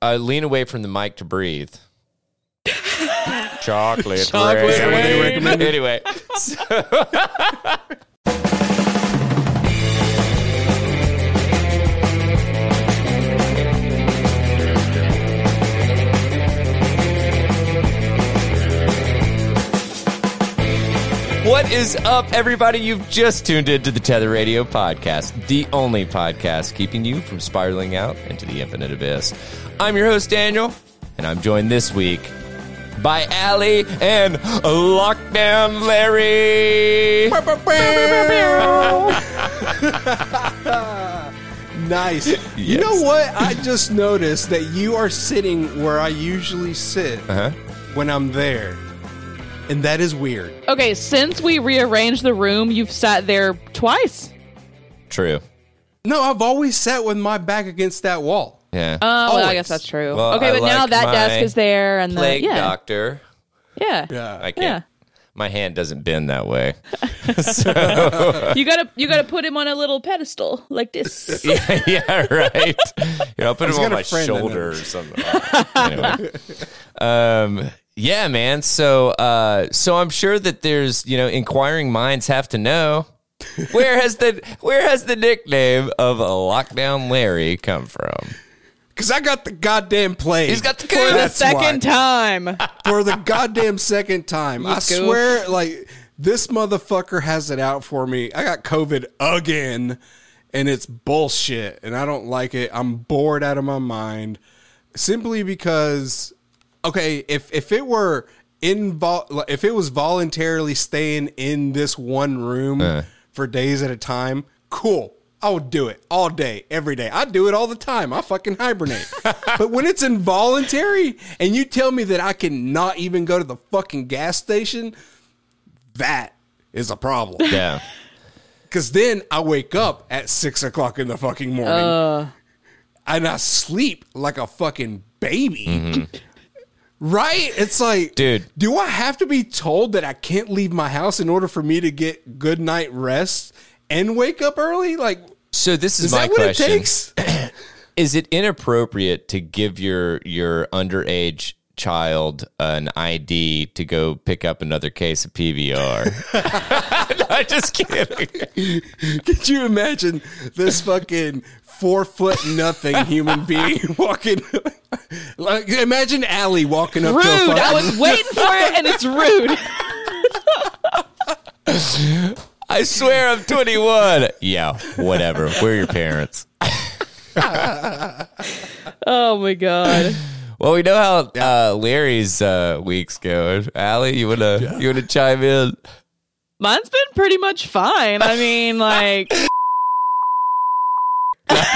Uh, lean away from the mic to breathe. Chocolate, Chocolate. Is that what they recommended? Anyway, What is up, everybody? You've just tuned in to the Tether Radio podcast, the only podcast keeping you from spiraling out into the infinite abyss. I'm your host, Daniel, and I'm joined this week by Allie and Lockdown Larry. Nice. You know what? I just noticed that you are sitting where I usually sit Uh-huh. when I'm there. And that is weird. Okay, since we rearranged the room, you've sat there twice. True. No, I've always sat with my back against that wall. Yeah. Oh, well, I guess that's true. Well, okay, I but now like that my desk is there, and the Plague yeah, doctor. yeah, Yeah. I can't. yeah. My hand doesn't bend that way. You gotta you gotta put him on a little pedestal like this. yeah, yeah, right. You know, I'll put He's him on got a my friend in shoulder or something. anyway. Um, yeah, man. So, uh, so I'm sure that there's, you know, inquiring minds have to know where has the where has the nickname of a lockdown Larry come from? Because I got the goddamn plague. He's got the For the That's second why. time. For the goddamn second time. I goof. swear, like, this motherfucker has it out for me. I got COVID again, and it's bullshit, and I don't like it. I'm bored out of my mind simply because, okay, if, if it were invol- if it was voluntarily staying in this one room Uh. for days at a time, cool. I would do it all day, every day. I do it all the time. I fucking hibernate. but when it's involuntary and you tell me that I can not even go to the fucking gas station, that is a problem. Yeah. Because then I wake up at six o'clock in the fucking morning uh. and I sleep like a fucking baby. Mm-hmm. Right? It's like, Dude. do I have to be told that I can't leave my house in order for me to get good night rest and wake up early? Like, So this is, is my that what question. it takes? Is it inappropriate to give your your underage child an ID to go pick up another case of PBR? I'm just kidding. Could you imagine this fucking four foot nothing human being walking? like, imagine Allie walking up Rude. to a fucking. I was waiting for it, and it's rude. I swear I'm 21. Yeah, whatever. We're your parents. Oh my god. Well, we know how uh, Larry's uh, week's going. Allie, you wanna you wanna chime in? Mine's been pretty much fine. I mean, like,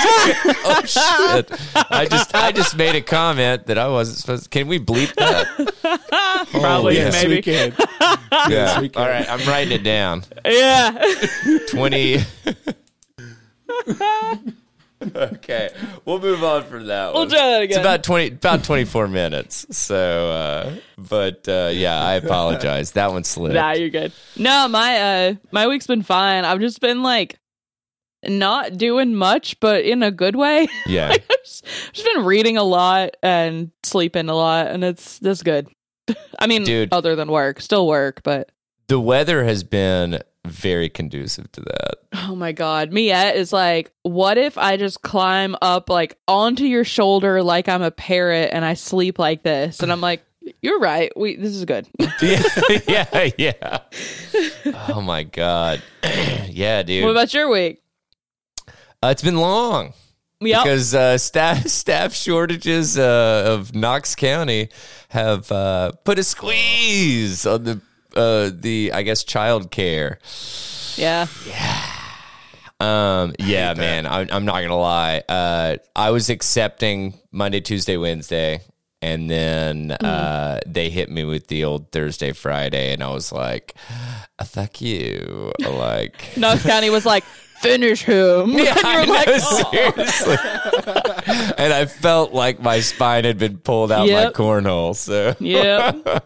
Oh shit! I just I just made a comment that I wasn't supposed. To, Can we bleep that? probably, yes, maybe. we can. Yeah. we can. All right, I'm writing it down. Yeah. Twenty. okay, we'll move on from that. We'll one. try that again. It's about twenty, about twenty four minutes. So, uh, but uh, yeah, I apologize. That one slipped. Nah, you're good. No, my uh my week's been fine. I've just been like not doing much, but in a good way. Yeah. I've just, just been reading a lot and sleeping a lot, and it's that's good. I mean, Dude. other than work, still work, but The weather has been very conducive to that. oh my god, Miette is like, what if I just climb up like onto your shoulder like I'm a parrot and I sleep like this? And I'm like, you're right. We this is good. yeah, yeah, yeah. Oh my god. yeah, dude. what about your week? Uh, it's been long. Yep. because uh, staff staff shortages uh, of Knox County have uh, put a squeeze on the uh, the I guess child care. yeah. Um, yeah, man, I, I'm not gonna lie. Uh, I was accepting Monday, Tuesday, Wednesday, and then uh, they hit me with the old Thursday, Friday, and I was like, "Uh, "Fuck you!" Like. Knox County was like, finish him. Yeah, and you I were like, know, "Oh." seriously. and I felt like my spine had been pulled out my cornhole. So yeah,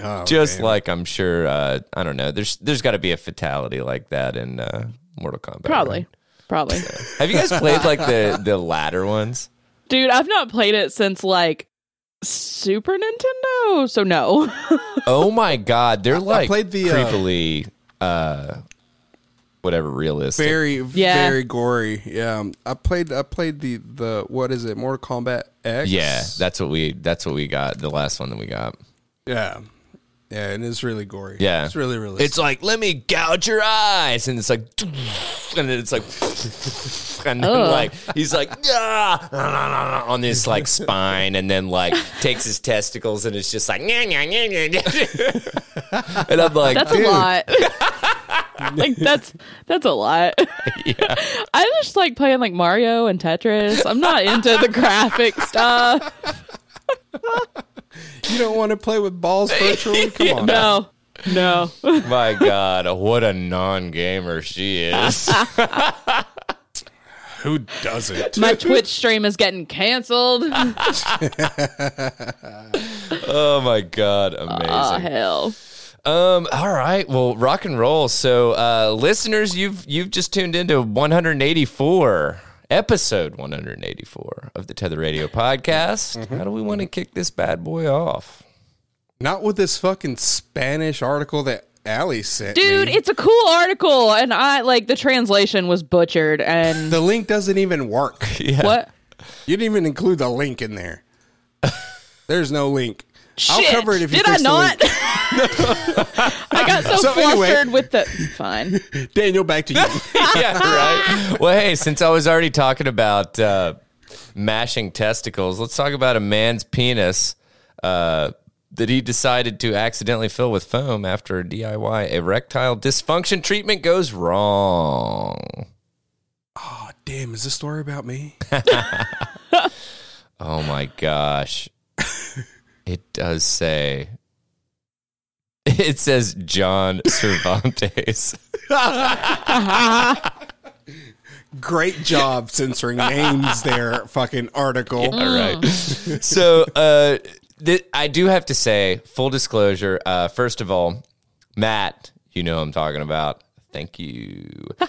Oh, just man. like I'm sure, uh, I don't know. There's there's got to be a fatality like that in uh, Mortal Kombat. Probably. right? Probably. Have you guys played like the the latter ones? Dude, I've not played it since like Super Nintendo, so no. Oh my god, they're like played the, uh, creepily uh whatever realistic. Very, Yeah. very gory. Yeah, I played. I played the the what is it? Mortal Kombat X. yeah, that's what we that's what we got. The last one that we got. yeah, yeah, and it's really gory. Yeah, it's really, really. It's like let me gouge your eyes, and it's like, and then it's like, and then Ugh. like he's like ah, on this like spine, and then like takes his testicles, and it's just like, and I'm like, That's dude, a lot. like that's that's a lot. yeah. I just like playing like Mario and Tetris. I'm not into the graphic stuff. you don't want to play with balls virtually. Come on. No. No. My God, what a non-gamer she is. Who doesn't? My Twitch stream is getting canceled. oh my God, amazing. Oh hell. Um. All right. Well, rock and roll. So, uh, listeners, you've you've just tuned into 184 episode 184 of the Tether Radio podcast. Mm-hmm. How do we want to kick this bad boy off? Not with this fucking Spanish article that Allie sent Dude, me. it's a cool article and I like the translation was butchered and the link doesn't even work. Yeah. what? You didn't even include the link in there. There's no link. I'll cover it if you Did I fix the not? link. I got so, So anyway- flustered with the fine. Daniel, back to you. yeah. Right. Well, hey, since I was already talking about uh, mashing testicles, let's talk about a man's penis. Uh, that he decided to accidentally fill with foam after a DIY erectile dysfunction treatment goes wrong. oh, damn, is this story about me? Oh my gosh. It does say. It says John Cervantes. Great job censoring names there, fucking article. All right. so, uh, th- I do have to say, full disclosure. Uh, first of all, Matt, you know I'm talking about. Thank you,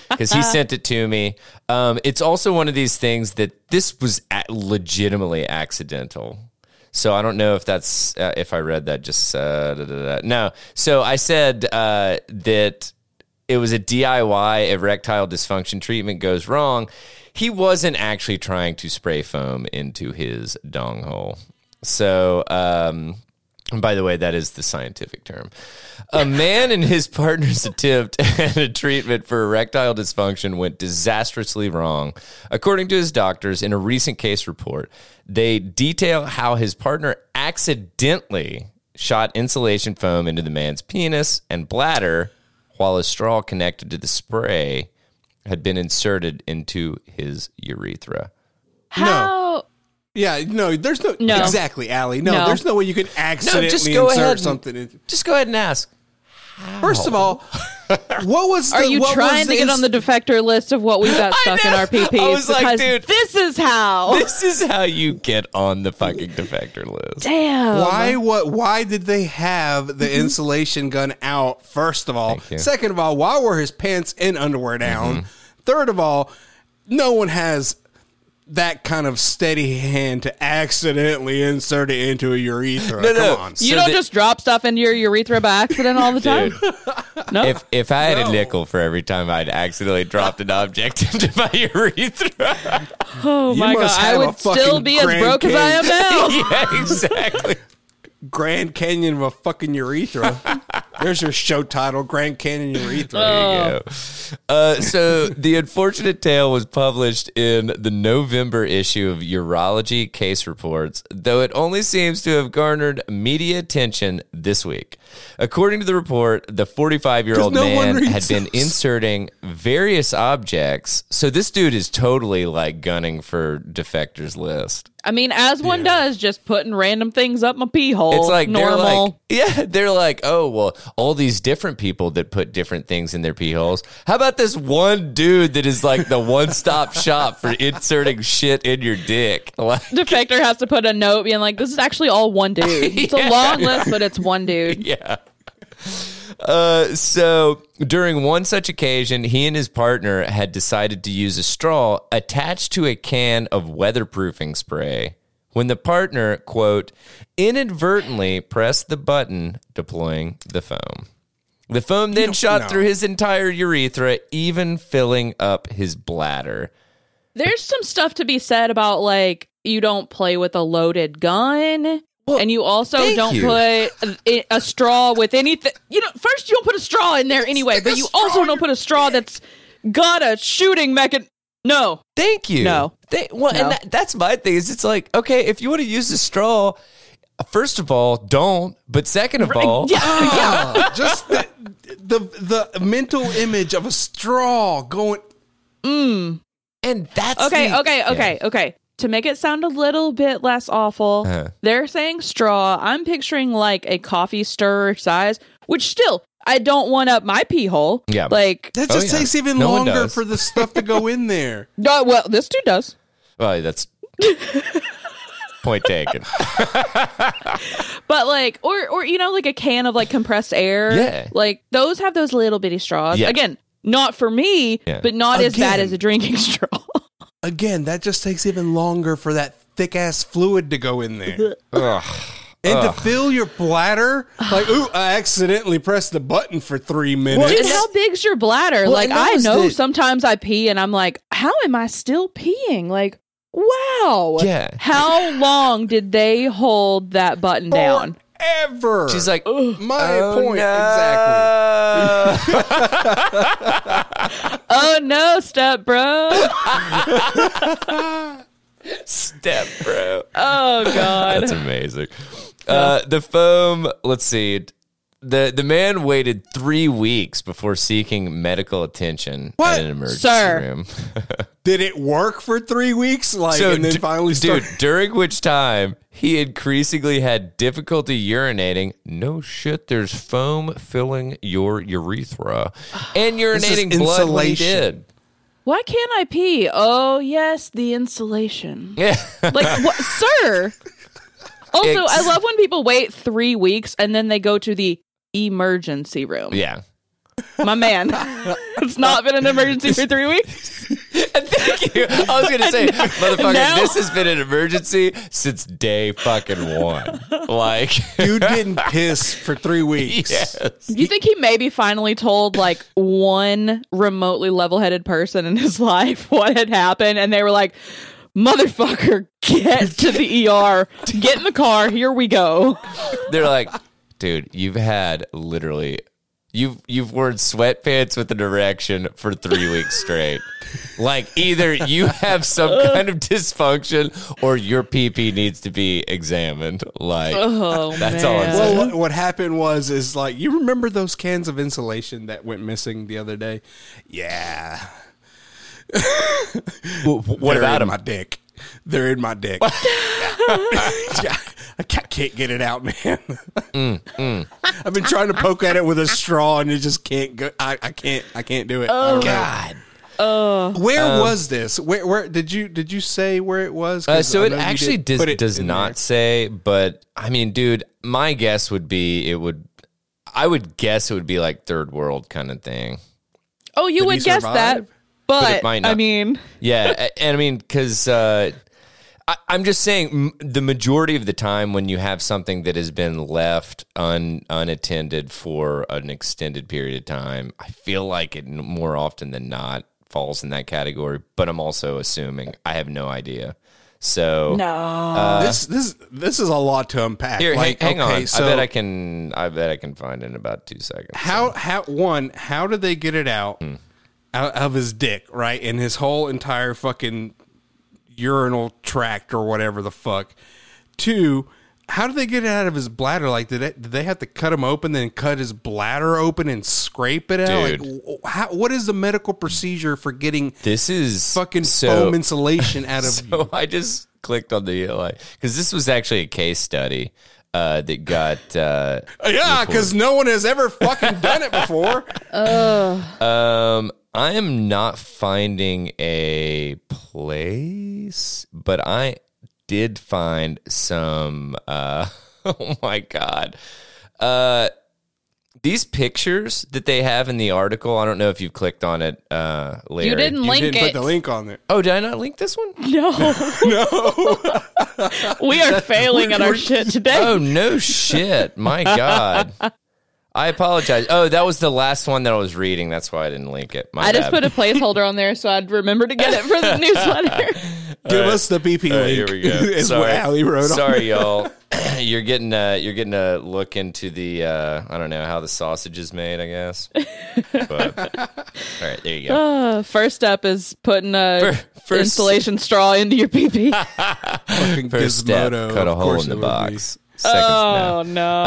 because he sent it to me. Um, it's also one of these things that this was a- legitimately accidental. So I don't know if that's uh, if I read that just uh, da, da, da. no. So I said uh, that it was a DIY erectile dysfunction treatment goes wrong. He wasn't actually trying to spray foam into his dong hole. So, um, and by the way, that is the scientific term. A man and his partner's attempt at a treatment for erectile dysfunction went disastrously wrong. According to his doctors, in a recent case report, they detail how his partner accidentally shot insulation foam into the man's penis and bladder while a straw connected to the spray had been inserted into his urethra. How Yeah, no, there's no, No. exactly, Allie. No, No. there's no way you could accidentally just go insert ahead and- something. in- Just go ahead and ask. First of all, what was? are you what trying was to get ins- on the defector list of what we've got stuck in know. our PPs? I was like, because dude. this is how. This is how you get on the fucking defector list. Damn. Why? What? Why did they have the Mm-hmm. insulation gun out? First of all, Thank you. second of all, why were his pants and underwear down? Mm-hmm. Third of all, no one has that kind of steady hand to accidentally insert it into a urethra. No, no. Come on. You So don't the- just drop stuff into your urethra by accident all the time. no. If if I had a nickel for every time I'd accidentally dropped an object into my urethra, oh You my god, must I have a would still fucking be as Grand broke as I am now. yeah, exactly. Grand Canyon of a fucking urethra. There's your show title, Grand Canyon urethra. Oh. There you go. Uh, so the unfortunate tale was published in the November issue of Urology Case Reports, though it only seems to have garnered media attention this week. According to the report, the 45 year old no man had been those. inserting various objects. So this dude is totally like gunning for defectors list. I mean, as one does, just putting random things up my pee hole. It's like normal. they're like, yeah, they're like, oh well, all these different people that put different things in their pee holes. How about this one dude that is like the one stop shop for inserting shit in your dick? Like, Defector has to put a note being like, "This is actually all one dude." It's Yeah. a long list, but it's one dude. yeah. Uh, so during one such occasion, he and his partner had decided to use a straw attached to a can of weatherproofing spray. When the partner, quote, inadvertently pressed the button deploying the foam. The foam then shot no. through his entire urethra, even filling up his bladder. There's some stuff to be said about like you don't play with a loaded gun. And you also don't you. put a, a straw with anything. You know, first you don't put a straw in there anyway, Stick but you also don't put a straw that's got a shooting mechanism. No, Thank you. No. They, well, No. and that, that's my thing. Is it's like okay, if you want to use a straw, first of all, don't. But second of all, yeah, Ah, just the, the the mental image of a straw going. and that's Okay, the- okay, Yeah. okay, okay. To make it sound a little bit less awful, Uh-huh. they're saying straw. I'm picturing like a coffee stirrer size, which still I don't want up my pee hole. Yeah. like That Oh, just yeah. takes even No longer for the stuff to go in there. no. Well, this dude does. Well, that's point taken. But like, or or you know, like a can of like compressed air. Yeah. like those have those little bitty straws. Yeah. Again, not for me, Yeah. but not as bad as a drinking straw. Again, that just takes even longer for that thick ass fluid to go in there. Ugh. And to fill your bladder, like, ooh, I accidentally pressed the button for three minutes. and how big's your bladder? Well, like I know the- sometimes I pee and I'm like, how am I still peeing? Like, wow. Yeah. How long did they hold that button down? Ever. She's like, my "Oh, point no." exactly. oh no, step bro. Step, bro. Oh god. That's amazing. Uh, the foam. Let's see. The The man waited three weeks before seeking medical attention What? at an emergency Sir. room. Did it work for three weeks? Like, and then d- finally dude, during which time he increasingly had difficulty urinating. No shit, there's foam filling your urethra and is urinating blood when he insulation. did. Why can't I pee? Oh yes, the insulation. Yeah, Like what sir? Also, Ex- I love when people wait three weeks and then they go to the emergency room. yeah. My man. it's not been an emergency for three weeks. Thank you. I was gonna say, motherfucker, Now- this has been an emergency since day fucking one. Like, Dude didn't piss for three weeks. yes. You think he maybe finally told like one remotely level headed person in his life what had happened? And they were like, motherfucker, get to the ER, get in the car, here we go. They're like, dude, you've had literally. You've you've worn sweatpants with an erection for three weeks straight. Like either you have some uh. kind of dysfunction or your PP needs to be examined. Like Oh, That's all I'm saying. Well, what, what happened was, is like, you remember those cans of insulation that went missing the other day? Yeah. what They're about in him? my dick? They're in my dick. I can't get it out, man. Mm, I've been trying to poke at it with a straw, and it just can't go. I, I can't. I can't do it. Oh don't know. God. Where was this? Where? Where did you? Did you say where it was? Uh, so it actually does, it does not there. say, but I mean, dude, my guess would be it would. I would guess it would be like third world kind of thing. Oh, you Did would he guess that. Survive? But, it might I mean, Yeah, and I mean, because uh, I, I'm just saying, m- the majority of the time when you have something that has been left un, unattended for an extended period of time, I feel like it more often than not falls in that category. But I'm also assuming I have no idea. So no. this this this is a lot to unpack. here, like, hang, hang okay, on. So I bet I can. I bet I can find it in about two seconds. how how one how did they get it out Hmm. Out of his dick right and his whole entire fucking urinal tract or whatever the fuck. Two, how do they get it out of his bladder? Like, did, it, did they have to cut him open, then cut his bladder open and scrape it out? Dude. Like, how, what is the medical procedure for getting This is fucking so, foam insulation out of you? So I just clicked on the like because this was actually a case study uh, that got uh, Yeah, because no one has ever fucking done it before. Um, I am not finding a place, but I did find some. Uh, oh my god, uh, these pictures that they have in the article, I don't know if you've clicked on it, uh, Larry. You didn't You link didn't it. put the link on there. Oh, did I not link this one? No. no. we are failing at our shit today. Oh no shit! My God, I apologize. Oh, that was the last one that I was reading. That's why I didn't link it. My I just bad. put a placeholder on there so I'd remember to get it for the newsletter. Give us the BP All right, link. here we go. is what Sorry, Allie wrote on. Sorry, y'all. you're getting uh, you're getting a look into the uh, I don't know how the sausage is made. I guess. But, all right, there you go. Uh, first step is putting a Fir- first- insulation straw into your pee pee. Fucking First step, cut a hole in the it be. box. Seconds now. Oh no.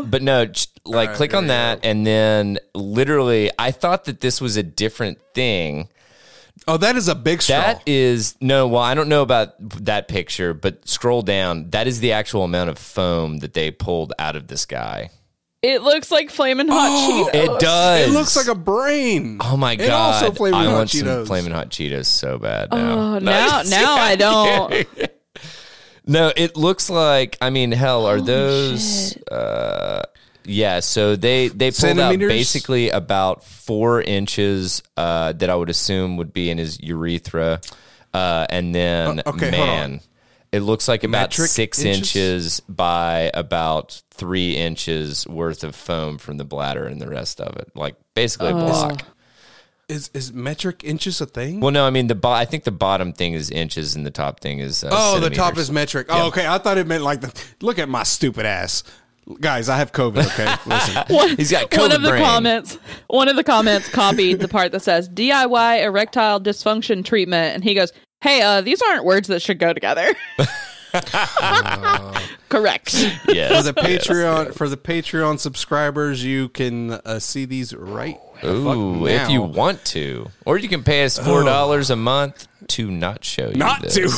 Um, but no, like right, click on that, and then literally, I thought that this was a different thing. Oh, that is a big straw. That is no. Well, I don't know about that picture, but scroll down. That is the actual amount of foam that they pulled out of this guy. it looks like flaming hot Oh, Cheetos. It does. It looks like a brain. Oh my And god! also Flamin' I Hot want Cheetos. some flaming hot Cheetos so bad now. Oh, now now I don't. No, it looks like. I mean, hell, are those? Uh, yeah. So they they pulled out Centimeters? basically about four inches uh, that I would assume would be in his urethra, uh, and then Uh, okay, hold man, on. it looks like about Metric six inches? inches by about three inches worth of foam from the bladder and the rest of it, like basically a block. Is is metric inches a thing? Well, no, I mean the bo- I think the bottom thing is inches and the top thing is uh, oh, the top is metric. Oh, okay. I thought it meant like the. Look at my stupid ass, guys. I have COVID. Okay, listen. One, He's got COVID one of the brain. comments. One of the comments copied the part that says DIY erectile dysfunction treatment, and he goes, "Hey, uh, these aren't words that should go together." Correct. Yes. For the Patreon, for the Patreon subscribers, you can uh, see these right. The fuck Ooh, if you want to, or you can pay us four dollars a month to not show you. not this. to.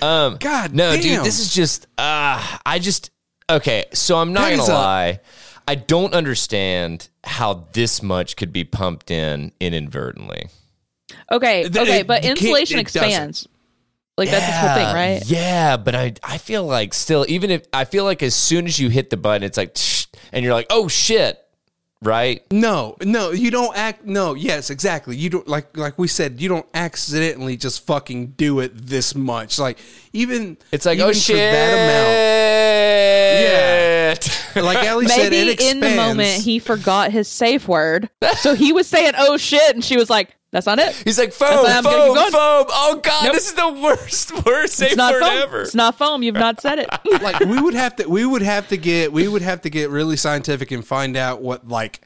um, God, No, damn. dude, this is just. Uh, I just okay. So I'm not That gonna lie. I don't understand how this much could be pumped in inadvertently. Okay, Th- okay, it- but insulation it doesn't. expands. Like that's the whole thing, right? Yeah, but I I feel like still even if I feel like as soon as you hit the button, it's like and you're like, oh shit, right? No, no, you don't act. No, yes, exactly. You don't like like we said. You don't accidentally just fucking do it this much. Like even It's like even oh for shit, that amount. Like Ellie said, Maybe it in the moment he forgot his safe word, so he was saying "oh shit," and she was like, "That's not it." He's like foam, That's why I'm gonna foam, foam. Oh god, Nope. this is the worst, worst safe It's not word foam. ever. It's not foam. You've not said it. like we would have to we would have to get we would have to get really scientific and find out what like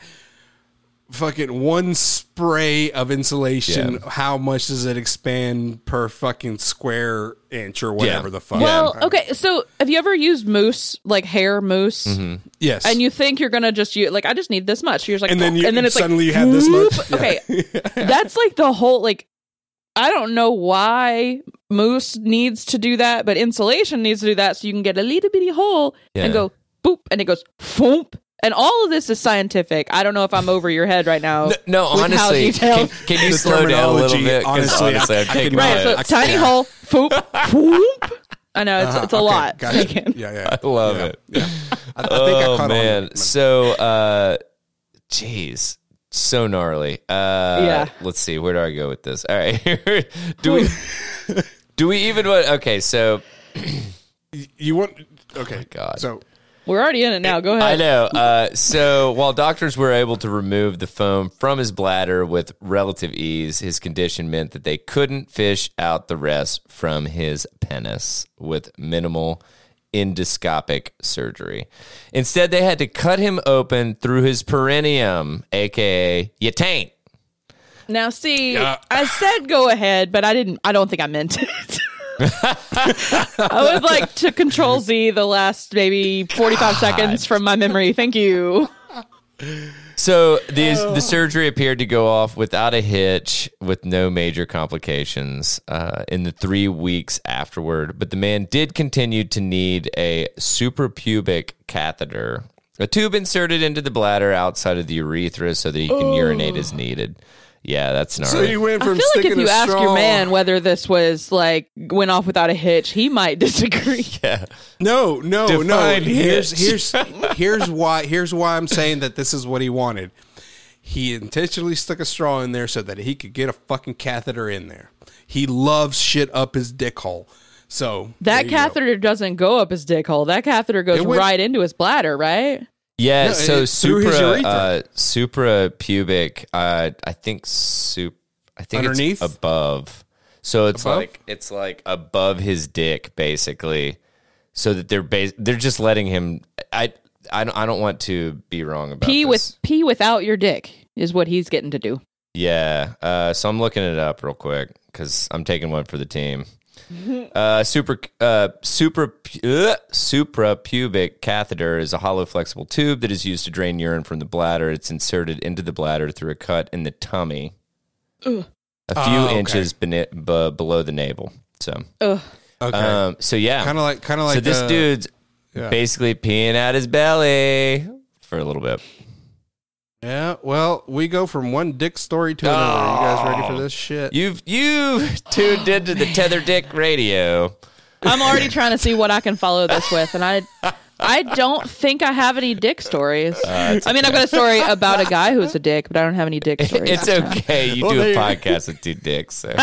fucking one spray of insulation Yeah. how much does it expand per fucking square inch or whatever Yeah. the fuck well, okay. So have you ever used mousse, like hair mousse? Mm-hmm. yes And you think you're gonna just use like I just need this much. You're just like, And then you- and then it's suddenly like, you have this much? whoop. Okay, that's like the whole like. I don't know why mousse needs to do that, but insulation needs to do that so you can get a little bitty hole Yeah. and go boop, and it goes foomp. And all of this is scientific. I don't know if I'm over your head right now. No, no, honestly, can, can you slow down a little terminology, bit? 'Cause honestly, I- honestly, I'm I taking could right, so I- tiny yeah. hole, foop, foop. I know it's, Uh-huh, it's a okay, lot. gotcha. taken. yeah yeah I love yeah, it. yeah. I, I think I oh caught man, on so uh, jeez, so gnarly. Uh, Yeah. Let's see, where do I go with this? All right, do we do we even want? Okay, so you want okay God. so We're already in it now. Go ahead. I know. Uh, so while doctors were able to remove the foam from his bladder with relative ease, his condition meant that they couldn't fish out the rest from his penis with minimal endoscopic surgery. Instead, they had to cut him open through his perineum, aka your taint. Now, see, Yeah. I said go ahead, but I didn't. I don't think I meant it. I would like to control Z the last maybe 45 seconds from my memory. Thank you. So the the surgery appeared to go off without a hitch, with no major complications uh, in the three weeks afterward. But the man did continue to need a suprapubic catheter, a tube inserted into the bladder outside of the urethra, so that he can urinate as needed. Yeah, that's gnarly. So you went I from feel like if you ask straw. your man whether this was like went off without a hitch, he might disagree. yeah. No, no, no. Define Here's here's here's why here's why I'm saying that this is what he wanted. He intentionally stuck a straw in there so that he could get a fucking catheter in there. He loves shit up his dick hole. So That there you go. catheter doesn't go up his dick hole. That catheter goes went- right into his bladder, right? Yeah, No, so it- supra uh supra pubic uh I think sup I think Underneath? it's above. So it's Above? like it's like above his dick basically. So that they're bas- they're just letting him I I don't, I don't want to be wrong about Pee this. with pee without your dick is what he's getting to do. Yeah. Uh, so I'm looking it up real quick because I'm taking one for the team. Uh, super, uh, super, uh, suprapubic catheter is a hollow, flexible tube that is used to drain urine from the bladder. It's inserted into the bladder through a cut in the tummy, a few Oh, okay. inches bene- b- below the navel. So, Ugh. Okay. um, so yeah, kind of like kind of like so this dude's yeah. basically peeing out his belly for a little bit. Yeah, well, we go from one dick story to another. You guys ready for this shit? You've you've tuned into the Tether Dick Radio. I'm already trying to see what I can follow this with, and I, I don't think I have any dick stories. Uh, I mean, I've got a story about a guy who's a dick, but I don't have any dick stories. It's okay. You Well, do a you- podcast with two dicks. So.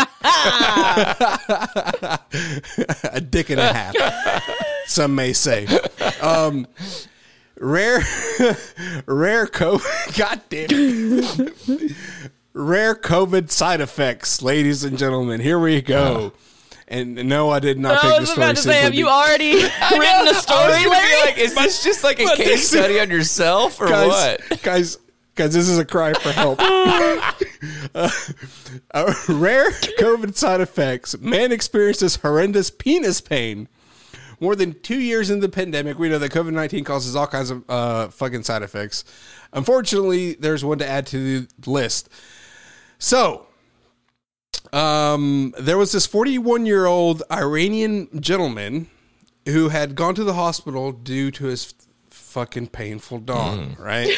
a dick and a half. some may say. Um, rare, rare COVID. God damn it. rare COVID side effects, ladies and gentlemen. Here we go. And no, I did not I pick the was story. about to say, have you already written a story, Larry? like, is this just like a But case this- study on yourself or guys, what? guys, guys, this is a cry for help. uh, uh, rare COVID side effects. Man experiences horrendous penis pain. More than two years into the pandemic, we know that COVID 19 causes all kinds of uh, fucking side effects. Unfortunately, there's one to add to the list. So, um, there was this 41 year old Iranian gentleman who had gone to the hospital due to his fucking painful dong, right?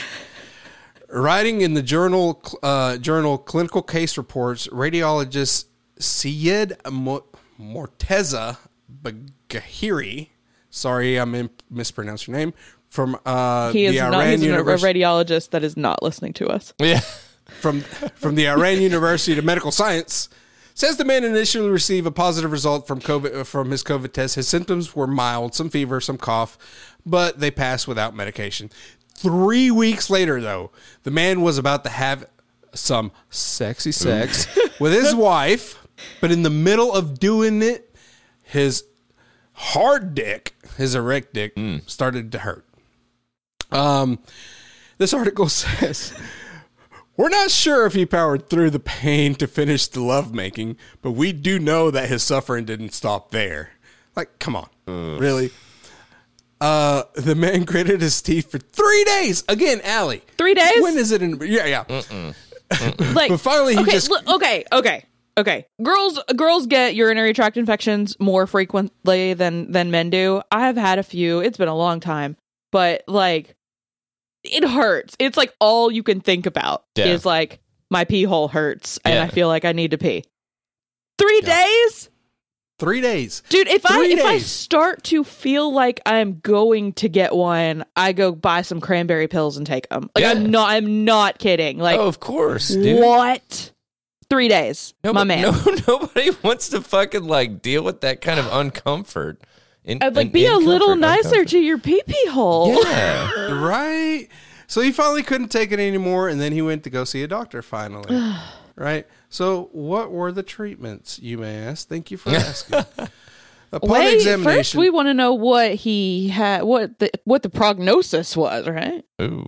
Writing in the journal uh, journal Clinical Case Reports, radiologist Syed Mo- Morteza Bagahiri, sorry, I'm in, mispronounced your name, from uh, He is the not. Iran He's a radiologist that is not listening to us. Yeah. from from the Iran University of Medical Science says the man initially received a positive result from COVID uh, from his COVID test. His symptoms were mild, some fever, some cough, but they passed without medication. Three weeks later, though, the man was about to have some sexy sex with his wife, but in the middle of doing it, his hard dick, his erect dick, started to hurt. Um, this article says. We're not sure if he powered through the pain to finish the lovemaking, but we do know that his suffering didn't stop there. Like, come on. Really? Uh, the man gritted his teeth for three days. Again, Allie. Three days? When is it in? Yeah, yeah. like But finally, he okay, just- look, okay, okay, okay. Girls, girls get urinary tract infections more frequently than than men do. I have had a few. It's been a long time, but like, it hurts. It's like all you can think about Yeah. is like my pee hole hurts, and Yeah. I feel like I need to pee. Three days, Three days. dude. If I Three if I start to feel like I'm going to get one, I go buy some cranberry pills and take them. Like Yeah. I'm not. I'm not kidding. Like oh, of course, dude. what? Three days, No, my man. No, nobody wants to fucking like deal with that kind of uncomfort. In, I'd like be a little nicer uncomfort. to your pee pee hole. Yeah. Right? So he finally couldn't take it anymore, and then he went to go see a doctor finally. right? So, what were the treatments, you may ask? Thank you for asking. Upon Wait, examination, first we want to know what he had, what the what the prognosis was, right? Ooh.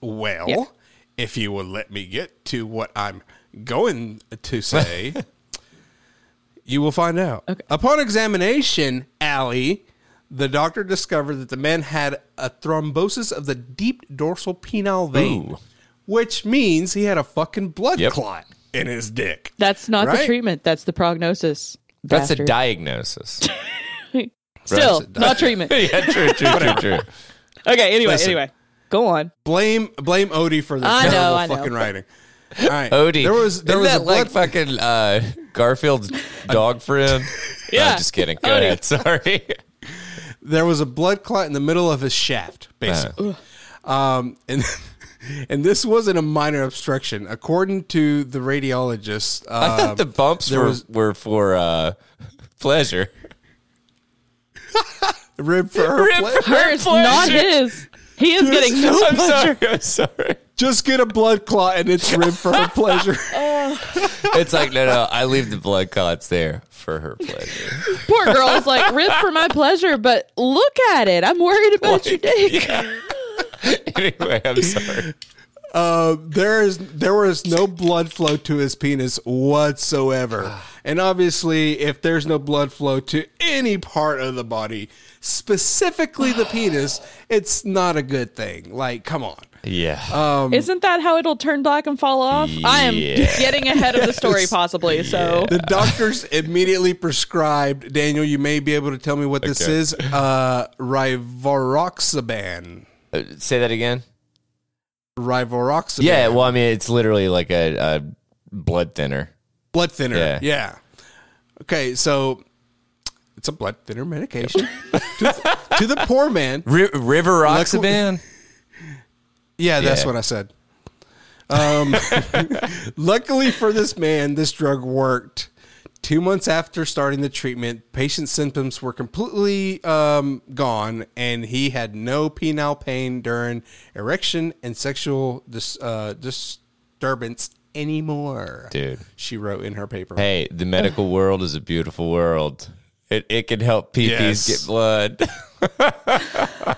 Well, Yeah. If you will let me get to what I'm going to say, you will find out. Okay. Upon examination, Allie, the doctor discovered that the man had a thrombosis of the deep dorsal penile vein, Ooh. which means he had a fucking blood Yep. clot in his dick. That's not the Right? treatment. That's the prognosis. That's a bastard. diagnosis. Still, Right. not treatment. yeah, true, true, true, true. Okay. Anyway, Listen. anyway, go on. Blame blame Odie for the I know, terrible I know, fucking but- writing. All right. Odie. There was there Isn't was that a blood like fucking uh, Garfield's dog friend. No, Yeah. I'm just kidding. Go Odie. ahead. Sorry. there was a blood clot in the middle of his shaft, basically. Um, and and this wasn't a minor obstruction, according to the radiologist. I Um, thought the bumps were, was- were for uh, pleasure. rib for her Rib pleasure. for her Hers, not his. He is getting no I'm pleasure. sorry. I'm sorry. Just get a blood clot and it's rib for her pleasure. It's like no, no. I leave the blood clots there for her pleasure. Poor girl's like, rip for my pleasure, but look at it. I'm worried about your dick. anyway, I'm sorry. Uh, there is there was no blood flow to his penis whatsoever, and obviously, if there's no blood flow to any part of the body, specifically the penis, it's not a good thing. Like, come on. Yeah. Isn't that how it'll turn black and fall off? I am getting ahead of the story, possibly. So The doctors immediately prescribed Daniel. You may be able to tell me what this is. Uh, rivaroxaban. Uh, say that again. Rivaroxaban. Yeah. Well, I mean, it's literally like a, a blood thinner. blood thinner. Yeah. Yeah. Okay, so it's a blood thinner medication to, the, to the poor man. Ri- River Roxaban. Yeah, that's Yeah. what I said. Um, luckily for this man, this drug worked. Two months after starting the treatment, patient's symptoms were completely um, gone, and he had no penile pain during erection and sexual dis- uh, disturbance anymore. Dude. she wrote in her paper. Hey, the medical world is a beautiful world. It it can help PPs Yes. get blood.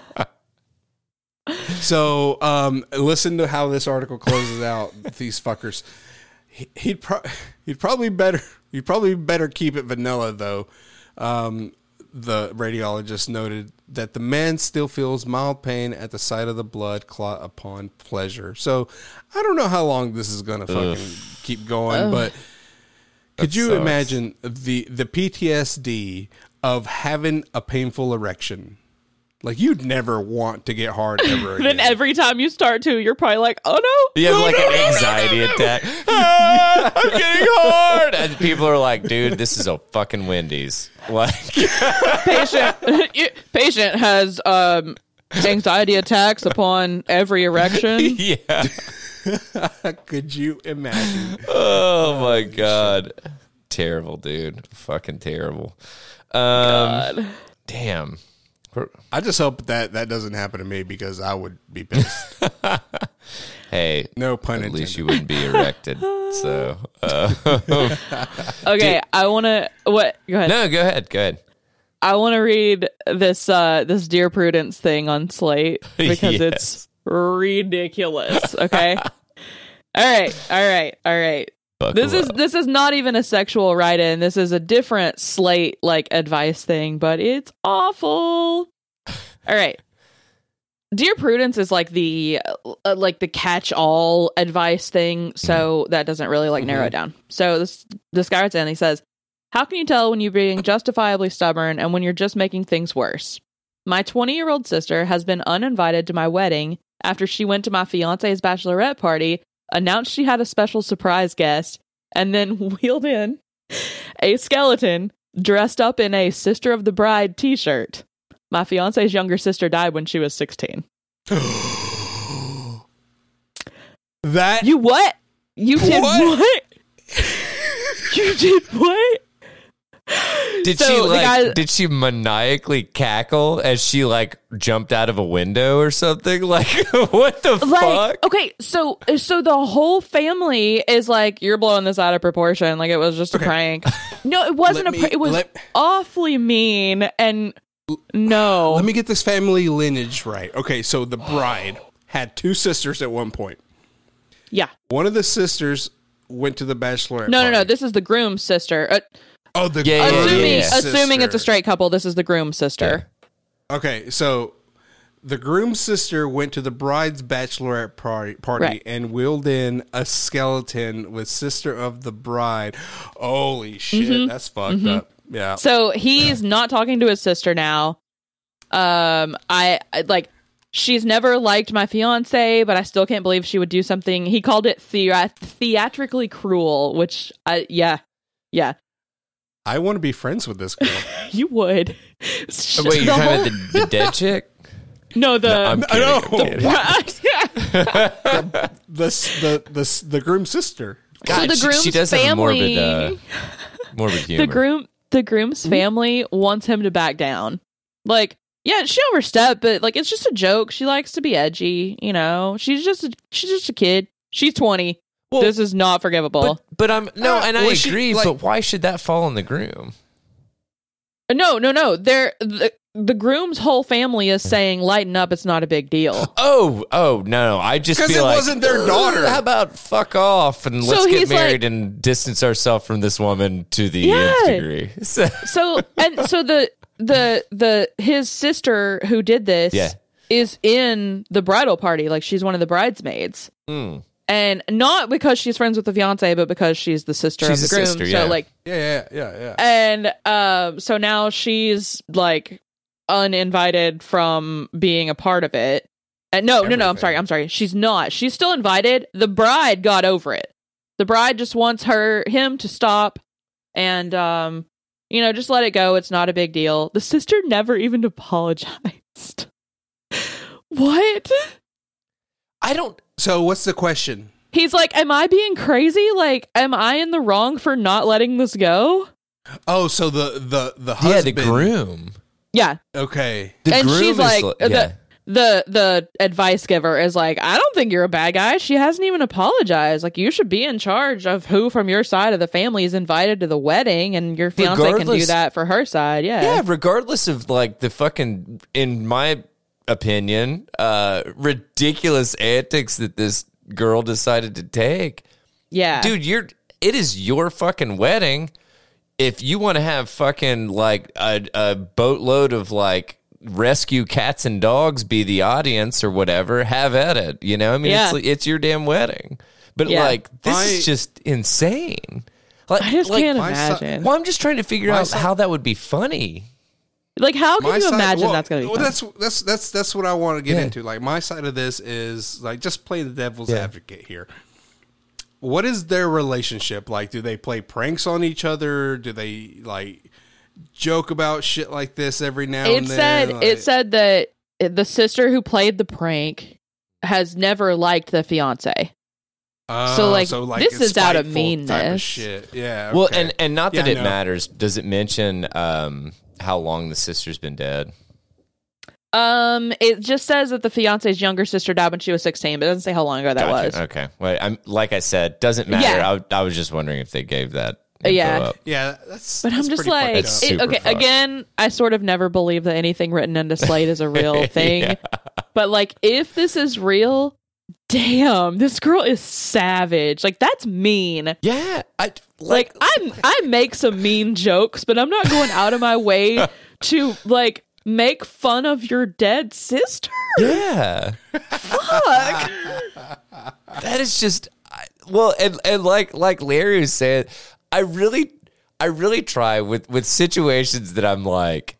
So, um, listen to how this article closes out. These fuckers. He, he'd pro- he'd probably better he'd probably better keep it vanilla though. Um, the radiologist noted that the man still feels mild pain at the site of the blood clot upon pleasure. So, I don't know how long this is gonna fucking keep going, but could you sucks. imagine the the PTSD of having a painful erection? Like you'd never want to get hard ever again. then every time you start to, you're probably like, oh no. You have like an anxiety attack. Ah, I'm getting hard, and people are like, "Dude, this is a fucking Wendy's." Like, patient you- patient has um anxiety attacks upon every erection. yeah. Could you imagine? Oh my god, terrible, dude. Fucking terrible. Um, God. damn. I just hope that that doesn't happen to me because I would be pissed. Hey, No pun at least you wouldn't be erected. So, uh, Okay, I want to what go ahead. no, go ahead. Go ahead. I want to read this uh this Dear Prudence thing on Slate because Yes. it's ridiculous, okay? all right, all right, all right. Buckle This is up. this is not even a sexual write-in. This is a different Slate like advice thing, but it's awful. All right. Dear Prudence is like the uh, uh like the catch-all advice thing, so mm-hmm. that doesn't really like narrow it mm-hmm. down. So this this guy writes in, he says, "How can you tell when you're being justifiably stubborn and when you're just making things worse? My 20 year old sister has been uninvited to my wedding after she went to my fiance's bachelorette party, announced she had a special surprise guest, and then wheeled in a skeleton dressed up in a Sister of the Bride t shirt. My fiance's younger sister died when she was 16. that You what? You did What? what? you did what? Did So she like? guy- did she maniacally cackle as she like jumped out of a window or something? Like, what the like fuck? okay so so the whole family is like you're blowing this out of proportion like it was just a prank no it wasn't Let a me- prank it was let- awfully mean and no Let me get this family lineage right. Okay, so the bride had two sisters at one point. yeah One of the sisters went to the bachelorette. no no no this is the groom's sister uh, oh the Yeah, yeah, yeah, assuming yeah. assuming it's a straight couple this is the groom's sister Okay, so the groom's sister went to the bride's bachelorette party, party Right. and wheeled in a skeleton with sister of the bride. Holy shit, that's fucked up. Yeah. so he's not talking to his sister now um I, I like she's never liked my fiance, but I still can't believe she would do something. He called it thea- theatrically cruel, which I yeah, yeah, I want to be friends with this girl. you would. Oh, wait, you're The talking about the, the dead chick? no the I'm I know. kidding. I'm kidding. the, the the the groom's sister. God, the she- groom's she, does have family- morbid, uh, morbid humor. the groom the groom's family wants him to back down. Like, yeah, she overstepped, but like it's just a joke. She likes to be edgy, you know. She's just a, she's just a kid. She's 20. Well, this is not forgivable. but, but I'm no, Uh, and I well, she- agree. like- but why should that fall on the groom? no, no, no. They're the, the groom's whole family is saying lighten up, it's not a big deal. Oh, oh no! I just 'Cause be it like, wasn't their daughter." How about fuck off and So let's get he's married like- and distance ourselves from this woman to the Yeah. nth degree? So, So and so the the the his sister who did this Yeah. is in the bridal party. Like she's one of the bridesmaids. mm. And not because she's friends with the fiance, but because she's the sister She's of the the groom. sister, so like Yeah, yeah, yeah, yeah. and um so now she's like uninvited from being a part of it. And no no no i'm sorry i'm sorry. She's not. She's still invited. The bride got over it. The bride just wants her him to stop and um you know just let it go. It's not a big deal. The sister never even apologized. What? I don't. So what's the question? he's like am i being crazy like am i in the wrong for not letting this go Oh, so the the the Yeah, the groom. yeah Okay. The and groom she's is like li- the, yeah. the the advice giver is like i don't think you're a bad guy she hasn't even apologized like you should be in charge of who from your side of the family is invited to the wedding and your fiance can do that for her side yeah Yeah, regardless of like the fucking, in my opinion, uh, ridiculous antics that this girl decided to take. yeah Dude, you're it is your fucking wedding. If you want to have fucking like a, a boatload of like rescue cats and dogs be the audience or whatever, have at it. You know, I mean, Yeah. it's it's your damn wedding. But Yeah. like, this I- is just insane. Like, i just like, can't my son- imagine Well, I'm just trying to figure My out son- how that would be funny. Like how can My you side- imagine well, that's gonna be well, fun? that's that's that's that's what I want to get Yeah. into. Like my side of this is like just play the devil's Yeah. advocate here. What is their relationship like? Do they play pranks on each other? Do they like joke about shit like this every now it and then? said Like- it said that the sister who played the prank has never liked the fiance Oh, so, like, this is out of spiteful type meanness. shit. Yeah. Well, and and not that Yeah, it know. matters. Does it mention um, how long the sister's been dead? um it just says that the fiance's younger sister died when she was 16 but it doesn't say how long ago that Gotcha. was Okay. Well, I'm like I said, doesn't matter. Yeah. I, I was just wondering if they gave that. Uh, info yeah. up. yeah, that's. But I'm that's just pretty fucked like, up. It's it- super okay, fucked. again, I sort of never believe that anything written into Slate is a real thing. Yeah. But like, if this is real, damn, this girl is savage. Like, that's mean. Yeah. I Like, I'm I make some mean jokes, but I'm not going out of my way to like make fun of your dead sister. Yeah. Fuck. that is just I, well and, and like like larry was saying i really i really try with with situations that i'm like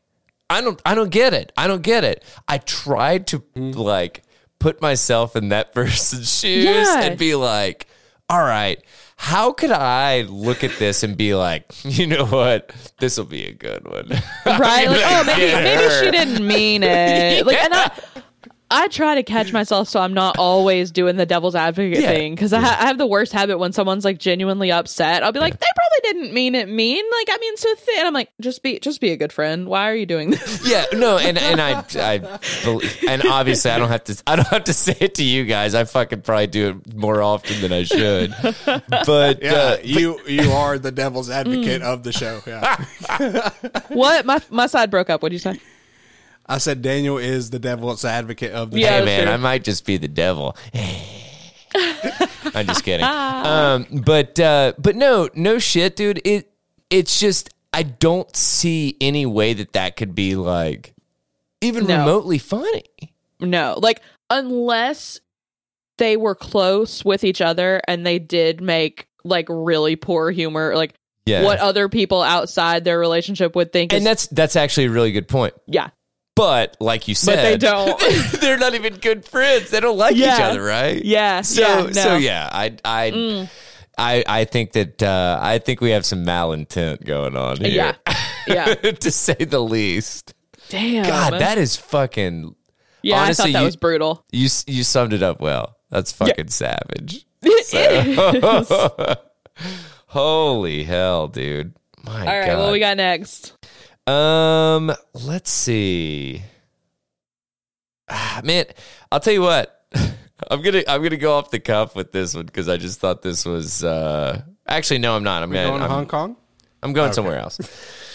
i don't i don't get it i don't get it i try to mm. like put myself in that person's shoes Yeah. and be like all right how could I look at this and be like, you know what, this will be a good one, right? Like, oh, maybe maybe she didn't mean it. Like, and I, I try to catch myself so I'm not always doing the devil's advocate Yeah. thing because I, ha- I have the worst habit when someone's like genuinely upset. I'll be like, they probably didn't mean it mean. Like, I mean, so thin. I'm like, just be just be a good friend. Why are you doing this? Yeah, no, and and I I believe, and obviously I don't have to I don't have to say it to you guys. I fucking probably do it more often than I should. But Yeah, uh, you you are the devil's Mm. advocate of the show. Yeah. what? My my side broke up. What'd you say? I said Daniel is the devil's advocate of the Yeah, hey man, true. I might just be the devil. I'm just kidding. Um, but uh, but no, no shit, dude. It it's just I don't see any way that that could be like even No. remotely funny. No, like unless they were close with each other and they did make like really poor humor, like Yeah, what other people outside their relationship would think. and is, that's that's actually a really good point. yeah, But like you said, But they don't. they're not even good friends. They don't like each other, right? Yeah, So yeah, no. so yeah, I I. I, I think that uh, I think we have some malintent going on here. Yeah. Yeah. to say the least. Damn. God, that is fucking. yeah, honestly, I thought that you- was brutal. You you summed it up well. That's fucking savage. It is. Holy hell, dude! My All right, God. what we got next? Um, let's see. Ah, man, I'll tell you what. I'm gonna I'm gonna go off the cuff with this one because I just thought this was. uh Actually, no, I'm not. I'm gonna. Going to I'm, Hong Kong? I'm going somewhere else.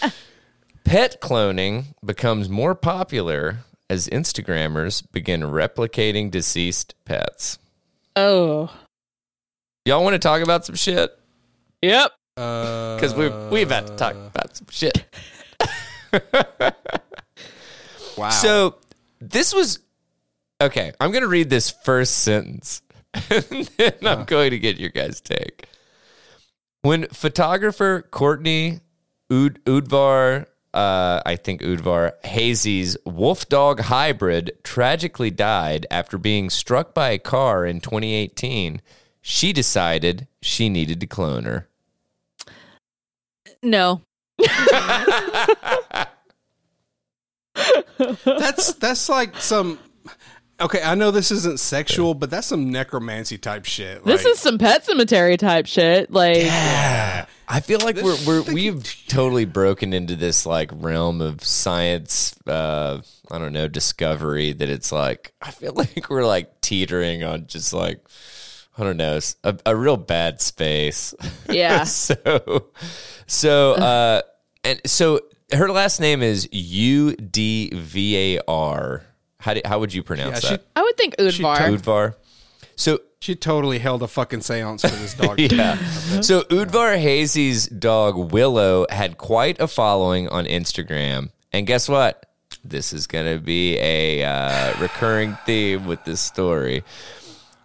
Pet cloning becomes more popular as Instagrammers begin replicating deceased pets. Oh. Y'all want to talk about some shit? Yep. Because we we've had to talk about some shit. Wow. So this was okay. I'm going to read this first sentence, and then I'm going to get your guys' take. When photographer Courtney Ud- Udvar, uh, I think Udvar Hazy's wolf dog hybrid tragically died after being struck by a car in 2018, she decided she needed to clone her. No. That's that's like some Okay, I know this isn't sexual, but that's some necromancy type shit. This is some pet cemetery type shit. Like, yeah. I feel like we're, we're we've totally broken into this like realm of science. Uh, I don't know discovery that it's like I feel like we're like teetering on just like I don't know a, a real bad space. yeah. so so uh, and so her last name is U D V A R. How do, how would you pronounce Yeah, she- that? I would think Udvar. Udvar. So she totally held a fucking seance for this dog. yeah. So Udvar Hazy's dog Willow had quite a following on Instagram, and guess what? This is going to be a uh, recurring theme with this story.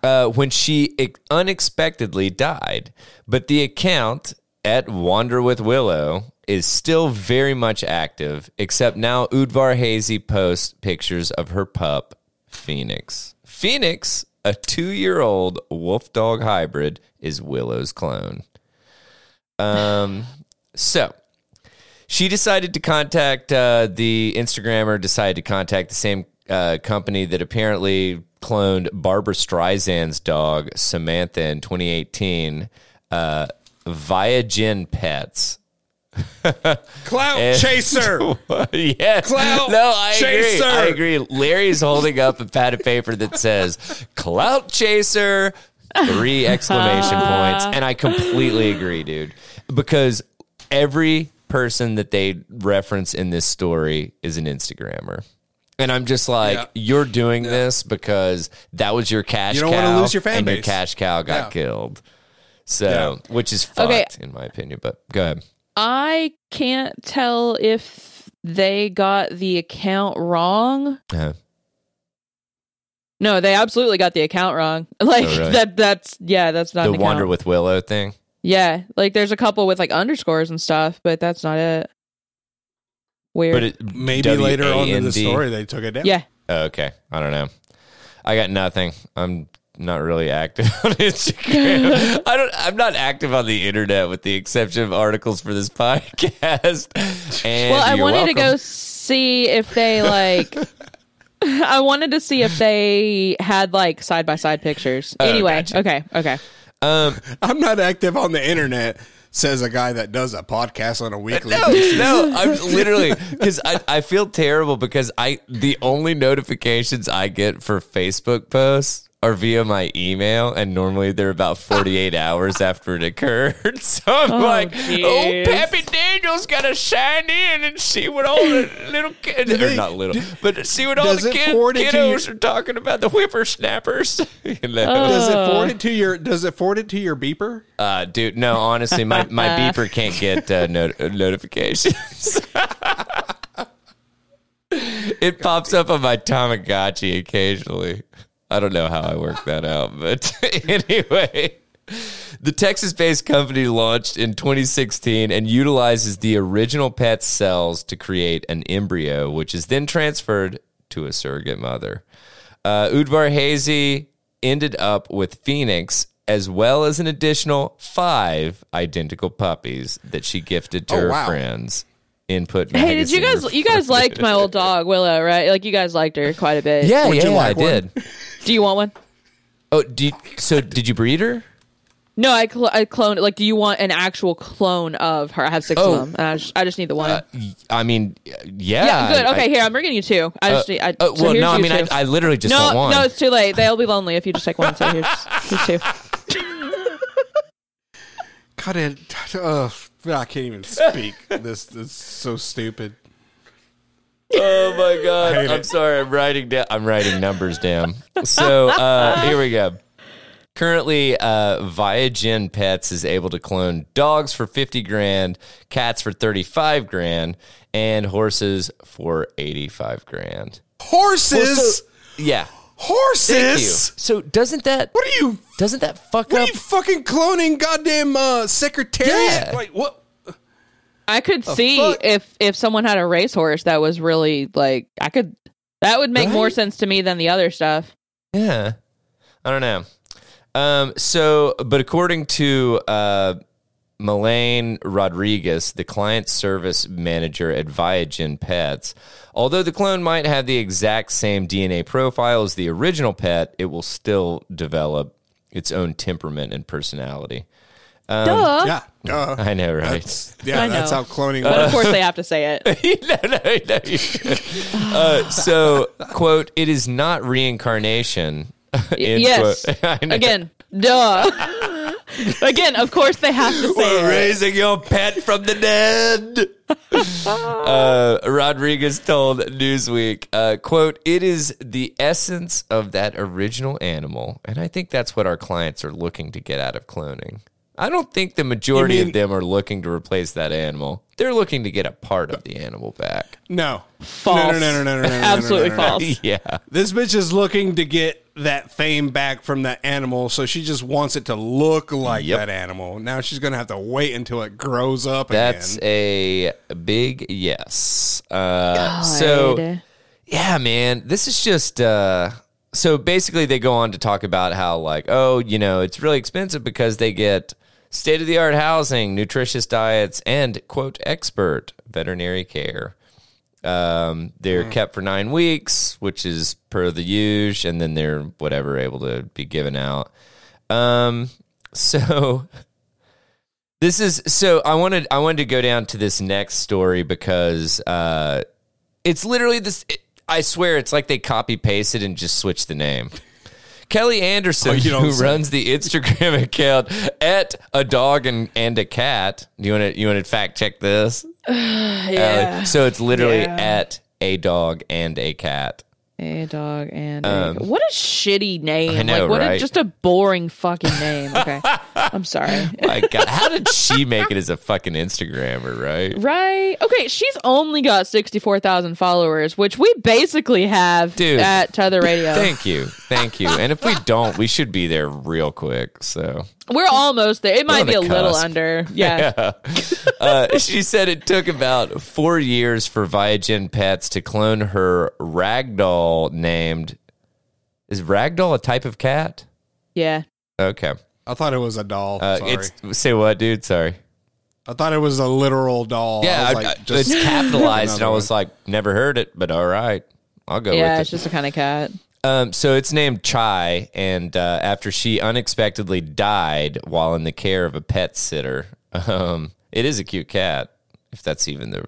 Uh, when she ex- unexpectedly died, but the account at Wander with Willow is still very much active, except now Udvar Hazy posts pictures of her pup, Phoenix. Phoenix, a two year old wolf dog hybrid, is Willow's clone. Um, so she decided to contact uh, the Instagrammer, decided to contact the same uh, company that apparently cloned Barbra Streisand's dog, Samantha, in 2018, uh, Viagen Pets. Clout And- chaser. yes. Clout no, I chaser. agree. I agree. Larry's holding up a pad of paper that says "Clout Chaser." Three exclamation ah. points, and I completely agree, dude. Because every person that they reference in this story is an Instagrammer. And I'm just like, Yeah. you're doing this because that was your cash You don't cow. wanna lose your fan and your cash cow got Yeah. killed. So, which is fucked, Okay. in my opinion. But go ahead. I can't tell if they got the account wrong. Uh, No, they absolutely got the account wrong. Like Oh, really? that that's yeah, that's not the an Wander with Willow thing. Yeah, like there's a couple with like underscores and stuff, but that's not it. Weird. But it, Maybe later on in the story they took it down. yeah. Oh, okay. I don't know. I got nothing. I'm not really active on Instagram. I don't. I'm not active on the internet with the exception of articles for this podcast. And Well, I you're wanted to go see if they like. I wanted to see if they had like side by side pictures. Oh, anyway, gotcha. okay, okay. Um, I'm not active on the internet, says a guy that does a podcast on a weekly no, basis. no. I'm literally because I, I feel terrible because I the only notifications I get for Facebook posts are via my email, and normally they're about 48 hours after it occurred. So I'm Oh, like, oh, jeez. Pappy Daniel's got to shine in and see what all the little kids, or they- not little, but see what all the it kid, forward it to kiddos your- are talking about, the whippersnappers. you know? Does it Uh. forward it to your Does it forward it to your beeper? Uh, dude, no, honestly, my, my beeper can't get uh, not- uh, notifications. it pops up on my Tamagotchi occasionally. I don't know how I worked that out, but anyway, The Texas based company launched in 2016 and utilizes the original pet's cells to create an embryo, which is then transferred to a surrogate mother. Uh, Udvar Hazy ended up with Phoenix as well as an additional five identical puppies that she gifted to Oh, her wow. friends. Input. Hey, did you guys you guys liked my old dog Willow, right? Like you guys liked her quite a bit. Yeah, Would yeah, you yeah, like I one? did. Do you want one? Oh, do you, so? Did you breed her? No, I cl- I cloned. Like, do you want an actual clone of her? I have six Oh. of them. And I just, I just need the one. Uh, y- I mean, yeah. yeah, good. I- Okay, here I'm bringing you two. I just need. I, Uh, so well, here's no, I mean, I. I literally just no, want one. no, it's too late. They'll be lonely if you just take one. So here's, here's two. God, it, uh, I can't even speak. this, this is so stupid. Oh my god! I'm it. sorry. I'm writing down. I'm writing numbers down. So uh, here we go. Currently, uh, Viagen Pets is able to clone dogs for fifty grand, cats for thirty-five grand, and horses for eighty-five grand. Horses, Yeah, thank you. Horses. So doesn't that What are you? doesn't that fuck What up? are you fucking cloning? Goddamn uh, secretariat? Yeah. Like what? I could see fuck? if if someone had a racehorse that was really like I could. That would make more Right? sense to me than the other stuff. Yeah. I don't know. Um, so, but according to uh, Melaine Rodriguez, the client service manager at Viagen Pets, although the clone might have the exact same DNA profile as the original pet, it will still develop its own temperament and personality. Duh. Yeah, uh, I know, right? that's, yeah, I that's know. how cloning works. But of course they have to say it. no, no, no. Uh, so, quote, it is not reincarnation. end yes. quote. Again, duh. Again, of course they have to say We're it. raising your pet from the dead. uh, Rodriguez told Newsweek, uh, "quote It is the essence of that original animal, and I think that's what our clients are looking to get out of cloning. I don't think the majority You of them are looking to replace that animal. They're looking to get a part of the animal back. No, False. No, no, no, no, no, no, no, no, Absolutely no, no, no. false. yeah, This bitch is looking to get that fame back from that animal, so she just wants it to look like Yep. that animal. Now she's gonna have to wait until it grows up that's again. a big yes. Uh, so." Yeah, man. This is just uh so basically they go on to talk about how like, oh, you know, it's really expensive because they get state of the art housing, nutritious diets, and quote expert veterinary care. Um, they're kept for nine weeks, which is per the usual, and then they're whatever able to be given out. Um, so this is so I wanted I wanted to go down to this next story because uh it's literally this. It, I swear, it's like they copy pasted and just switched the name. Kelly Anderson, Oh, you don't who say. runs the Instagram account at a dog and, and a cat. Do you want to you want to fact check this? Yeah. Uh, so it's literally Yeah. at a dog and a cat. A dog and Um, a, what a shitty name! I know, like what right? a just a boring fucking name. Okay, I'm sorry. My God, how did she make it as a fucking Instagrammer? Right? Right? Okay, she's only got sixty four thousand followers, which we basically have Dude. at Tether Radio. Thank you, thank you. And if we don't, we should be there real quick. So We're almost there. It might be a little cusp. under. Yeah. uh, she said it took about four years for Viagen Pets to clone her ragdoll named. Is ragdoll a type of cat? Yeah. Okay. I thought it was a doll. Uh, Sorry. it's say what, dude? Sorry. I thought it was a literal doll. Yeah, I I was like, I- just- it's capitalized, and I was like, never heard it, but all right, I'll go Yeah, with it's it. just a kind of cat. Um, so it's named Chai, and uh, after she unexpectedly died while in the care of a pet sitter, um, it is a cute cat. If that's even the,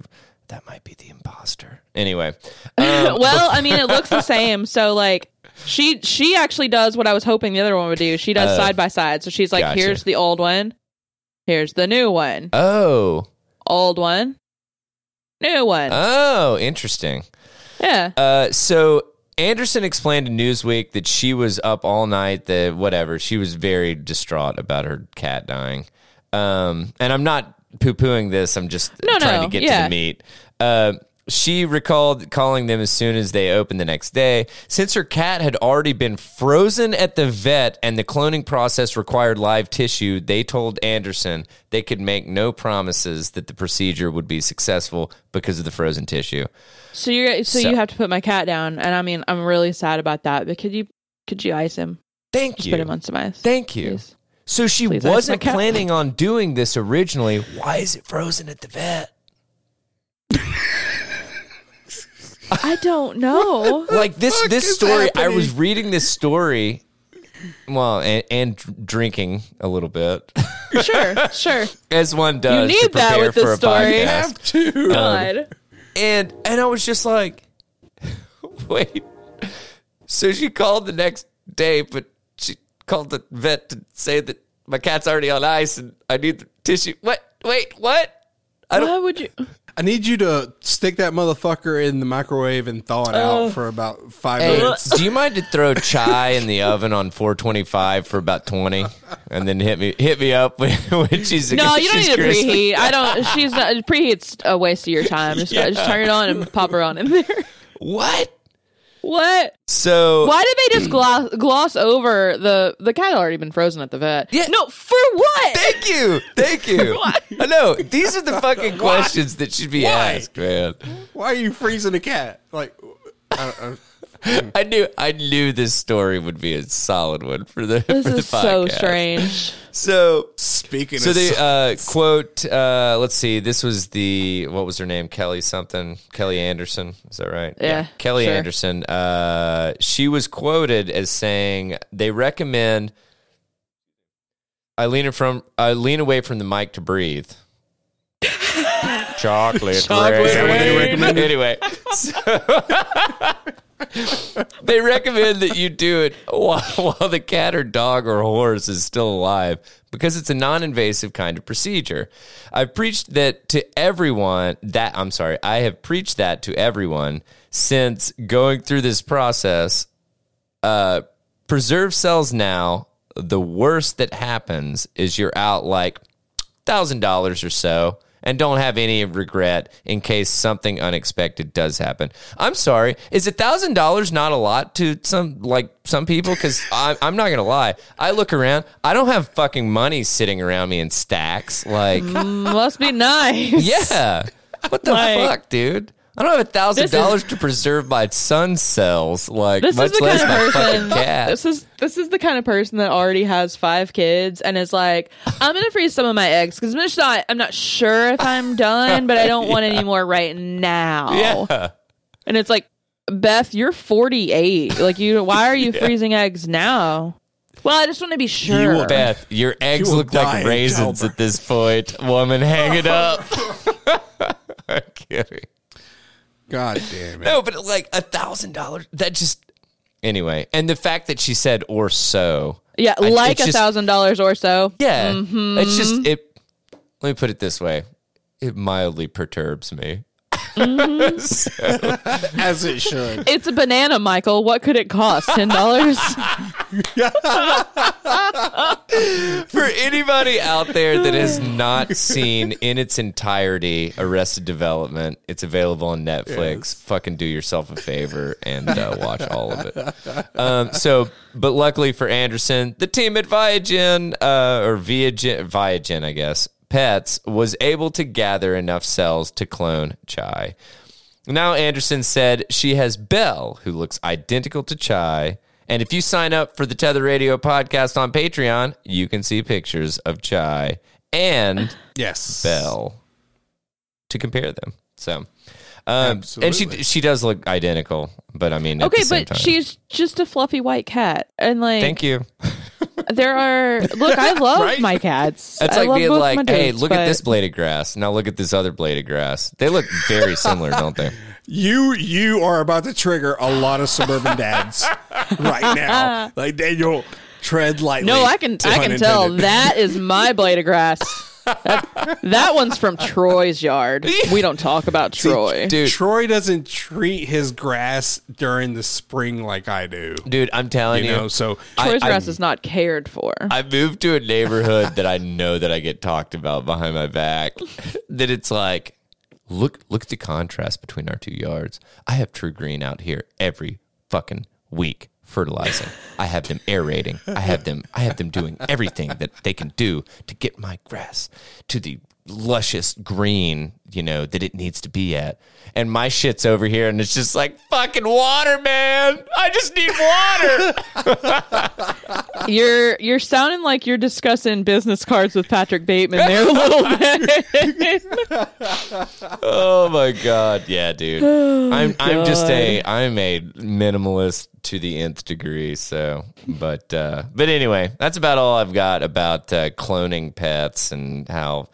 that might be the imposter. Anyway, um, well, I mean, it looks the same. So like, she she actually does what I was hoping the other one would do. She does Uh, side by side. So she's like, gotcha. here's the old one, here's the new one, oh, old one, new one. oh, interesting. yeah. Uh, so Anderson explained to Newsweek that she was up all night. That whatever, she was very distraught about her cat dying. Um, and I'm not poo pooing this. I'm just No, trying no, to get yeah. to the meat. Uh, she recalled calling them as soon as they opened the next day. Since her cat had already been frozen at the vet and the cloning process required live tissue, they told Anderson they could make no promises that the procedure would be successful because of the frozen tissue. So you're so, So- you have to put my cat down, and I mean I'm really sad about that. But could you could you ice him? Thank Just you. put him on some ice. Thank you. please. So she Please wasn't planning on doing this originally. Why is it frozen at the vet? I don't know. like this this is story i was reading this story well and, and drinking a little bit sure, sure. as one does You need to that prepare with this a story. podcast. Have to. God. and and i was just like wait so she called the next day but she called the vet to say that my cat's already on ice and i need the tissue what wait what I don't Why would you? I need you to stick that motherfucker in the microwave and thaw it Oh. out for about five Hey, minutes. do you mind to throw chai in the oven on 425 for about 20 and then hit me hit me up when, when she's No, you don't need to crispy? preheat. I don't. She's not preheat's a waste of your time. Just just turn it on and pop her on in there. What? What? So Why did they just gloss gloss over the the cat had already been frozen at the vet? Yeah. No, for what? Thank you, thank you. What? I know these are the fucking questions that should be Why? asked, man. Why are you freezing a cat? Like, I don't, I knew I knew this story would be a solid one for the This for the is so strange. So speaking So of they so- uh, quote. Uh, let's see. This was the what was her name? Kelly something. Kelly Anderson. Is that right? Yeah, Kelly sure. Anderson. Uh, she was quoted as saying they recommend. I lean from. I lean away from the mic to breathe. Chocolate, Chocolate rain. Is that what they recommend? Anyway, so- they recommend that you do it while, while the cat or dog or horse is still alive because it's a non-invasive kind of procedure. I've preached that to everyone that I'm sorry, I have preached that to everyone since going through this process. Uh, preserve cells now. The worst that happens is you're out like thousand dollars or so and don't have any regret in case something unexpected does happen. I'm sorry, is a thousand dollars not a lot to some like some people? Because I'm not gonna lie, I look around, I don't have fucking money sitting around me in stacks. Like, mm, Must be nice. yeah, what the Like- fuck, dude? I don't have a thousand dollars to preserve my son cells. Like, This much is the less kind of my person. fucking cat. This is this is the kind of person that already has five kids and is like, I'm gonna freeze some of my eggs because I'm just not. I'm not sure if I'm done, but I don't want any more right now. yeah. And it's like, Beth, you're 48. Like you, why are you freezing eggs now? Well, I just want to be sure. will- Beth, your eggs will look like raisins at this point. Woman, hang it up. I'm kidding. God damn it. No, but like a thousand dollars. That just anyway. And the fact that she said or so. yeah, I- like it's a just- thousand dollars or so. Yeah, Mm-hmm. it's just it. Let me put it this way: it mildly perturbs me. As it should. It's a banana, Michael. What could it cost? Ten dollars? For anybody out there that has not seen in its entirety Arrested Development, it's available on Netflix. Fucking do yourself a favor and uh, watch all of it. Um, so, but luckily for Anderson, the team at Viagen, uh, or Viagen, Viagen, I guess, Pets, was able to gather enough cells to clone Chai. Now Anderson said she has Belle, who looks identical to Chai. And if you sign up for the Tether Radio podcast on Patreon, you can see pictures of Chai and Yes. Bell to compare them. So, um, and she she does look identical, but I mean, Okay, but time. she's just a fluffy white cat, and like Thank you. there are. Look, I love Right? my cats. That's like being like, my hey, dudes, look at this blade of grass. Now look at this other blade of grass. They look very similar, don't they? You you are about to trigger a lot of suburban dads right now. Like Daniel, tread lightly. No, I can I pun can tell that is my blade of grass. That, that one's from Troy's yard. We don't talk about Troy. Dude, Troy doesn't treat his grass during the spring like I do. dude, I'm telling You you, know, so Troy's I- grass is not cared for. I moved to a neighborhood that I know that I get talked about behind my back. that it's like look look at the contrast between our two yards. I have TruGreen out here every fucking week fertilizing. I have them aerating. I have them I have them doing everything that they can do to get my grass to the luscious green, you know, that it needs to be at. And my shit's over here and it's just like fucking water, man. I just need water. You're you're sounding like you're discussing business cards with Patrick Bateman there a little bit. oh my god. Yeah, dude. I'm I'm just a I'm a minimalist to the nth degree, so but uh but anyway, that's about all I've got about uh, cloning pets and how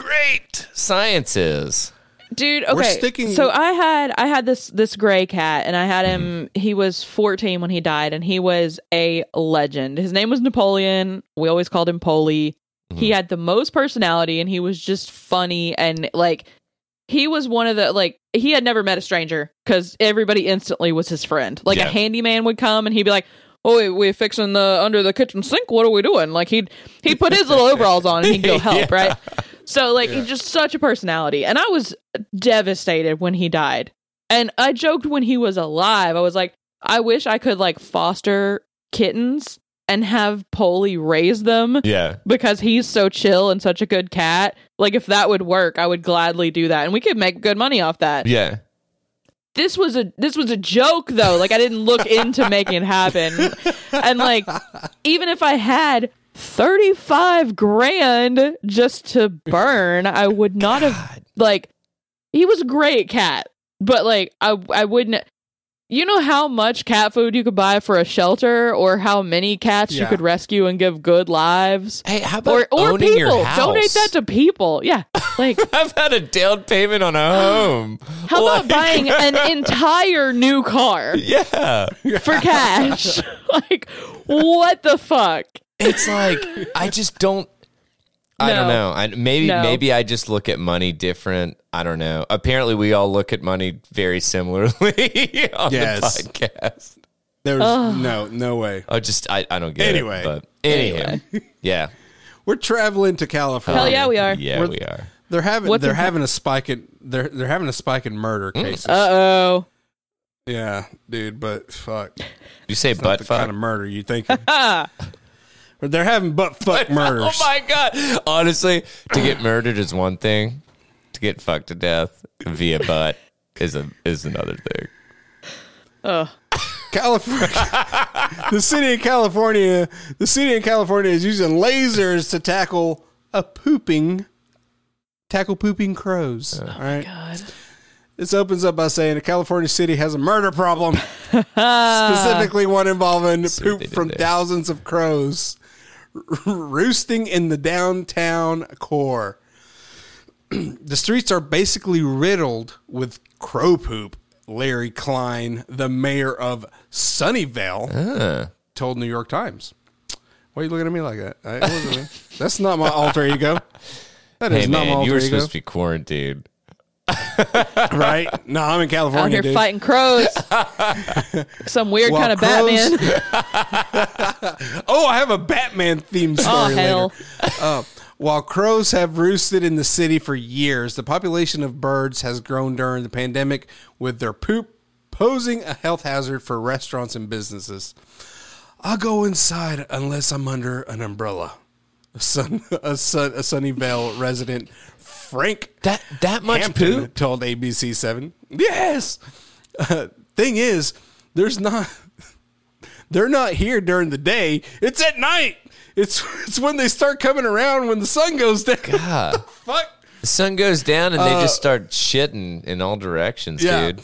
great science is. Dude, okay. sticking- So I had I had this this gray cat and I had him mm-hmm. he was 14 when he died and he was a legend. His name was Napoleon. We always called him Polly. He mm-hmm. had the most personality and he was just funny and like he was one of the like he had never met a stranger cuz everybody instantly was his friend. Like Yeah. a handyman would come and he'd be like Oh, we, we're fixing the under the kitchen sink. What are we doing? Like he'd he'd put his little overalls on and he'd go help, right? So like he's just such a personality. And I was devastated when he died. And I joked when he was alive. I was like, I wish I could like foster kittens and have Polly raise them Yeah. because he's so chill and such a good cat. Like if that would work, I would gladly do that. And we could make good money off that. Yeah. This was a this was a joke though. Like I didn't look into making it happen. And like even if I had 35 grand just to burn, I would not have like he was a great cat. But like I I wouldn't you know how much cat food you could buy for a shelter or how many cats you could rescue and give good lives? Hey, how about Or or owning your people. house? Donate that to people. Yeah. Like I've had a down payment on a home. how about buying an entire new car Yeah. for cash? like what the fuck? It's like I just don't. I don't know. I, maybe No. maybe I just look at money different. I don't know. Apparently, we all look at money very similarly on Yes. the podcast. There's no no way. I just I, I don't get Anyway. it. But anyway, yeah. We're traveling to California. Hell yeah, we are. Yeah, We're- we are. They're having What's they're in- having a spike in they're they're having a spike in murder cases. Uh oh. yeah, dude, but fuck. You say Not butt the fuck? kind of murder you think. But they're having butt fuck murders. Oh my god! Honestly, to get murdered is one thing. To get fucked to death via butt is a is another thing. Oh. California, the city of California, the city of California is using lasers to tackle a pooping, tackle pooping crows. Oh all right. God. This opens up by saying a California city has a murder problem, specifically one involving what poop from there. thousands of crows roosting in the downtown core. the streets are basically riddled with crow poop. Larry Klein, the mayor of Sunnyvale, Uh, told New York Times. Why are you looking at me like that? I. That's not my alter ego. That is hey not my man, alter you were ego, supposed to be quarantined. Right? No, I'm in Out California, here dude. fighting crows. Some weird While kind of crows- Batman. Oh, I have a Batman themed Oh story hell. later. Uh, while crows have roosted in the city for years, the population of birds has grown during the pandemic, with their poop posing a health hazard for restaurants and businesses. I'll go inside unless I'm under an umbrella. A, sun, a, sun, a Sunnyvale resident, Frank That that much Hampton poop? told ABC Seven. Yes. Uh, thing is, there's not. They're not here during the day. It's at night. It's it's when they start coming around when the sun goes down. God. Fuck. The sun goes down and they just start shitting in all directions, Uh, Yeah. dude.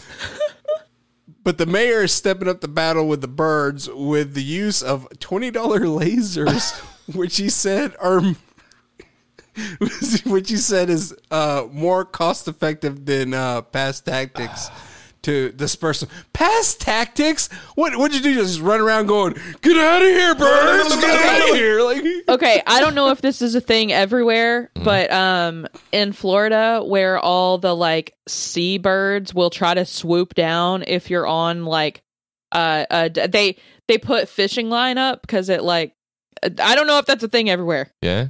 But the mayor is stepping up the battle with the birds with the use of twenty dollar lasers, which he said are. which you said is uh, more cost effective than uh, past tactics to disperse them. Past tactics? What what'd you do? Just run around going, "Get out of here, birds! Get out of here!" Like, Okay, I don't know if this is a thing everywhere, but um in Florida where all the like seabirds will try to swoop down if you're on like uh, uh they they put fishing line up cuz it like I don't know if that's a thing everywhere. Yeah.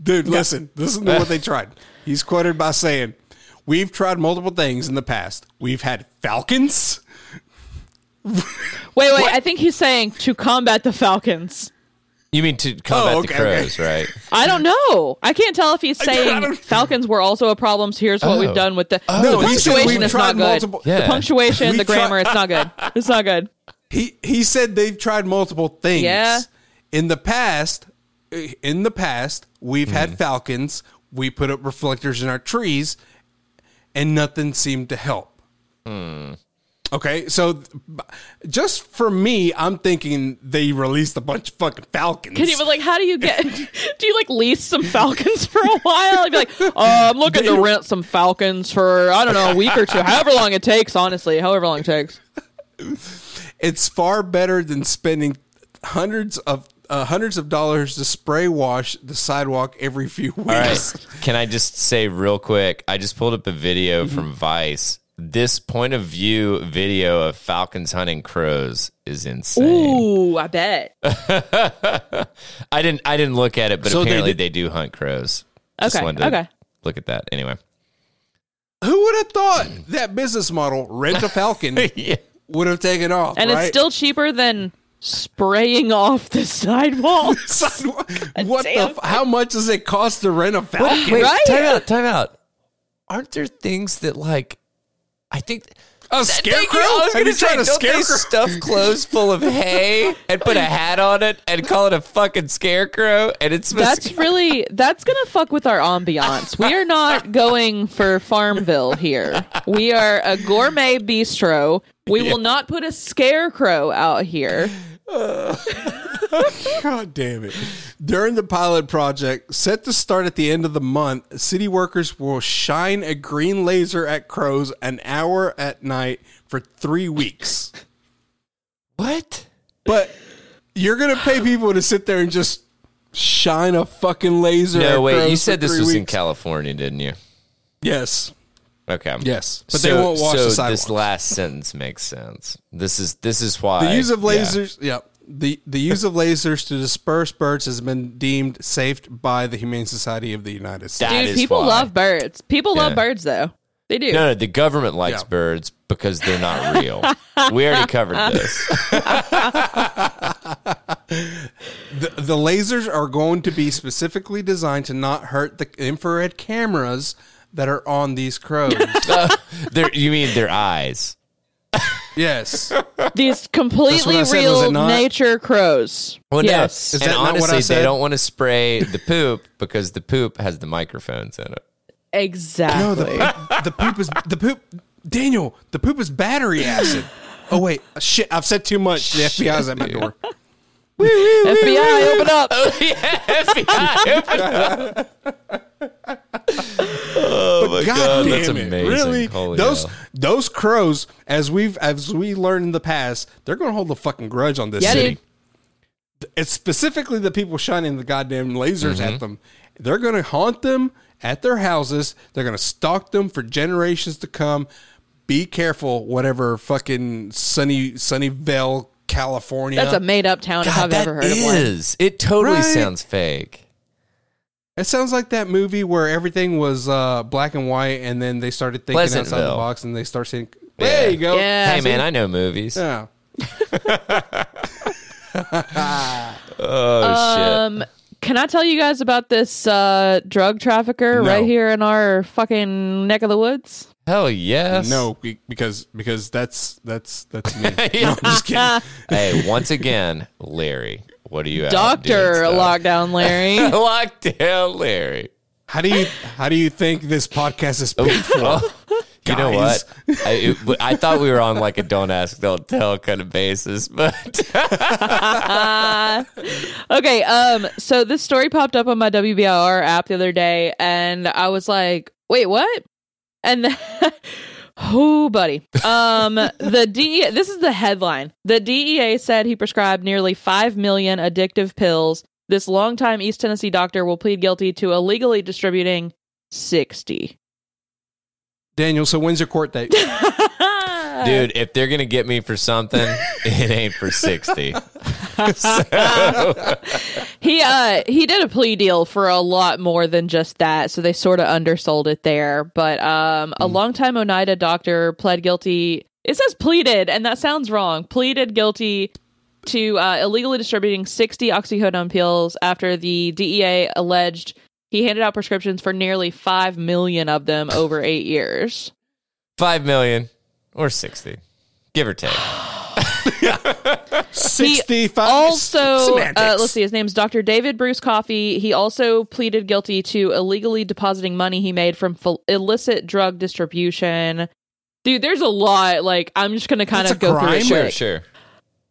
Dude, listen, listen to what they tried. He's quoted by saying, we've tried multiple things in the past. We've had falcons. Wait, wait. I think he's saying to combat the Falcons. You mean to combat Oh, the okay, crows, right? I don't know. I can't tell if he's I saying don't- Falcons were also a problem. So here's what Oh. we've done with the, oh, No, the he said punctuation. we've is tried not good. multiple- Yeah. The punctuation, We the tried- grammar, it's not good. It's not good. He he said they've tried multiple things. Yeah. In the past, in the past, we've Hmm. had falcons. We put up reflectors in our trees, and nothing seemed to help. Hmm. Okay, so just for me, I'm thinking they released a bunch of fucking falcons. Can you, but like, how do you get? do you like lease some Falcons for a while? You'd be like, oh, I'm looking to rent some Falcons for I don't know a week or two, however long it takes. Honestly, however long it takes. it's far better than spending hundreds of uh, hundreds of dollars to spray wash the sidewalk every few weeks. All right. Can I just say real quick? I just pulled up a video from Vice. This point of view video of falcons hunting crows is insane. Ooh, I bet. I didn't I didn't look at it, but So apparently did- they, do hunt crows. Just Okay, wanted to okay. Look at that. Anyway. Who would have thought that business model, rent a falcon, yeah. would have taken off? And right? it's still cheaper than spraying off the sidewalk. Sidewalk- what the? F- How much does it cost to rent a falcon? Wait, Right? time out, time out. Aren't there things that like I think A scarecrow? you. I was Have gonna you tried say, don't they scarecrow? stuff clothes full of hay and put a hat on it and call it a fucking scarecrow? And it's supposed That's really that's gonna fuck with our ambiance. We are not going for Farmville here. We are a gourmet bistro. We will not put a scarecrow out here. God damn it. During the pilot project, set to start at the end of the month, city workers will shine a green laser at crows an hour at night for three weeks. what? But you're going to pay people to sit there and just shine a fucking laser at No, wait. You said this was in? California, didn't you? Yes. Okay. Yes. But so, they won't wash so the sidewalks. this last sentence makes sense. This is this is why The use of lasers, yeah. The the use of lasers to disperse birds has been deemed safe by the Humane Society of the United States. That Dude, is people why. love birds. People Yeah. love birds though. They do. No, no, the government likes Yeah. birds because they're not real. we already covered this. The, the lasers are going to be specifically designed to not hurt the infrared cameras that are on these crows. Uh, They're- you mean their eyes? yes. These completely said, real nature crows. Well, yes. no. Is and that not what I honestly, they don't want to spray the poop because the poop has the microphones in it. Exactly. No, the, the poop is the poop. Daniel, the poop is battery acid. Oh wait, shit! I've said too much. The FBI's at my door. FBI, open up. Oh my God, god, damn that's it! amazing! Really, Holy those hell. those crows, as we've as we learned in the past, they're going to hold a fucking grudge on this Yeah, city. dude. It's specifically the people shining the goddamn lasers Mm-hmm. at them. They're going to haunt them at their houses. They're going to stalk them for generations to come. Be careful, whatever fucking sunny Sunnyvale, California. That's a made up town if I've ever heard of one. is. It totally Right? sounds fake. It sounds like that movie where everything was uh, black and white, and then they started thinking outside the box, and they start saying, Yeah. "There you go." Yeah. hey man, I know movies. Yeah. Oh shit! Um, can I tell you guys about this uh, drug trafficker No. right here in our fucking neck of the woods? Hell yes. No, because because that's that's that's me. Yeah. No, I'm just kidding. Hey, once again, Larry, what are you? Doctor? Lockdown Larry. Lockdown, Larry. How do you how do you think this podcast is paid for? Oh, you know what? I, it- I thought we were on like a don't ask, don't tell kind of basis, but okay, um, so this story popped up on my WBIR app the other day, and I was like, "Wait, what?" And then, oh, buddy, um, the DEA. This is the headline. The DEA said he prescribed nearly five million addictive pills. This longtime East Tennessee doctor will plead guilty to illegally distributing sixty. Daniel, so when's your court date? dude, if they're gonna get me for something, it ain't for sixty. he uh he did a plea deal for a lot more than just that, so they sort of undersold it there. But um, a longtime Oneida doctor pled guilty. It says pleaded, and that sounds wrong. Pleaded guilty to uh, illegally distributing 60 oxycodone pills after the DEA alleged he handed out prescriptions for nearly 5 million of them over eight years. Five million or sixty, give or take. Sixty-five. also uh, let's see his name's dr david bruce Coffey. he also pleaded guilty to illegally depositing money he made from fil- illicit drug distribution dude there's a lot like i'm just gonna kind That's of a go through it Sure, quick. sure.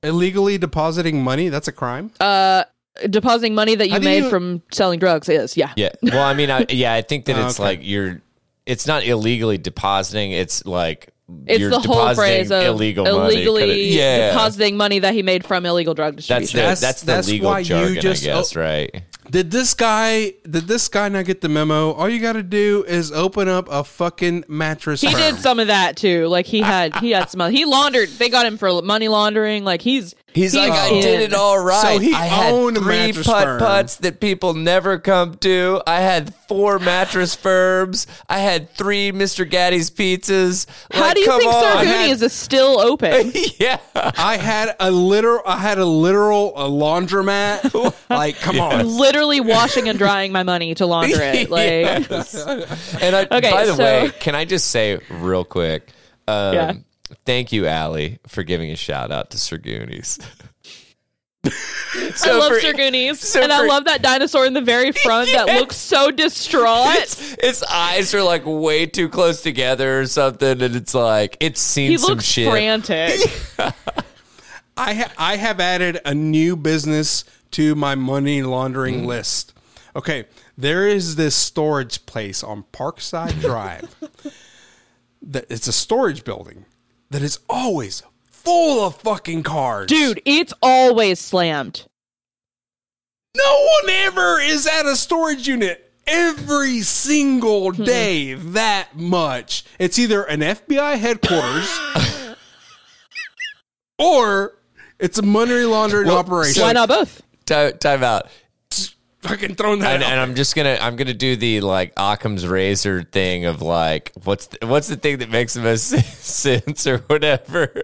Illegally depositing money, that's a crime? uh depositing money that you made you- from selling drugs is yeah Yeah. Well, I mean, I, yeah, I think that Oh, it's okay. like you're. It's not illegally depositing. It's like it's you're the whole phrase of illegal illegally Kinda- yeah. depositing money that he made from illegal drug That's distribution the That's- that's, the that's legal why you jargon, just- I guess, oh. right? Did this guy did this guy not get the memo? All you gotta do is open up a fucking mattress. he firm. did some of that too like he had he had some he laundered they got him for money laundering like he's He's like, I in. did it all right. So he I had owned three putt firm. putts that people never come to. I had four mattress firms. I had three Mr. Gatti's pizzas. How Like, do you come think on. Sir Goony's is still open? yeah. I had a literal I had a literal a laundromat. like, come on. Literally washing and drying my money to launder it. Like, And I, Okay, by the so- way, can I just say real quick? Um, Yeah. Thank you, Allie, for giving a shout out to Sir Goony's. I love for- Sir Goony's, so and I love that dinosaur in the very front that looks so distraught. Its, its eyes are like way too close together or something, and it's like it's seen He some looks shit. frantic. I ha- I have added a new business to my money laundering mm. list. Okay, there is this storage place on Parkside Drive. that it's a storage building that is always full of fucking cars. Dude, it's always slammed. no one ever is at a storage unit every single hmm. day that much. It's either an FBI headquarters or it's a money laundering Well, operation. Why not both? Time, time out. Fucking throwing that And, out. and I'm just gonna I'm gonna do the like Occam's razor thing of like what's the, what's the thing that makes the most sense or whatever.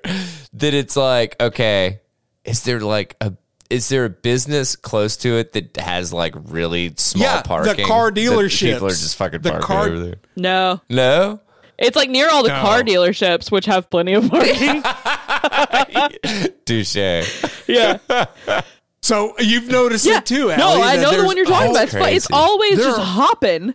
That it's like okay, is there like a is there a business close to it that has like really small Yeah, the car that People are dealerships. just fucking The parking car- over there. No. No, It's like near all the No. car dealerships, which have plenty of parking. touche. yeah. So you've noticed Yeah. it too, no, I know the one you're talking about. It's, fu- it's always There just are- hopping.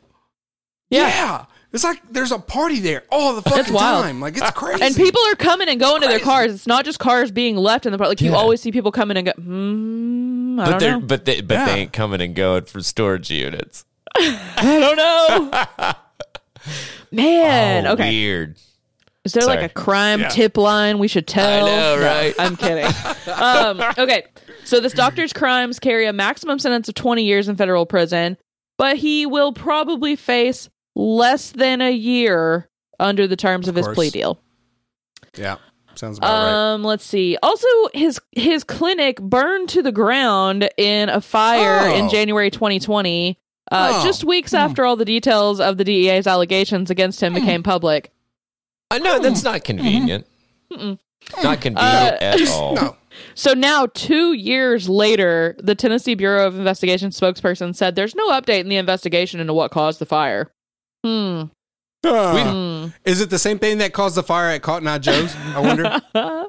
Yeah. Yeah. It's like there's a party there all the fucking wild. time. Like it's crazy. And people are coming and going to their cars. It's not just cars being left in the park. Like you always see people coming and go. Hmm, I But don't they're know. but they but Yeah. they ain't coming and going for storage units. I don't know. Man, Oh, okay. Weird. Is there Sorry. like a crime Yeah. tip line we should tell? I know, No, right? I'm kidding. um, okay, so this doctor's crimes carry a maximum sentence of 20 years in federal prison, but he will probably face less than a year under the terms of, his course. plea deal. yeah, sounds about right. Um, let's see. Also, his his clinic burned to the ground in a fire Oh. in January 2020. Uh, Oh. just weeks after all the details of the DEA's allegations against him became public. I know that's not convenient. Not convenient Uh, at all. No. So now, two years later, the Tennessee Bureau of Investigation spokesperson said there's no update in the investigation into what caused the fire. Hmm. Uh, Hmm. is it the same thing that caused the fire at Cotton Eye Joe's? I wonder.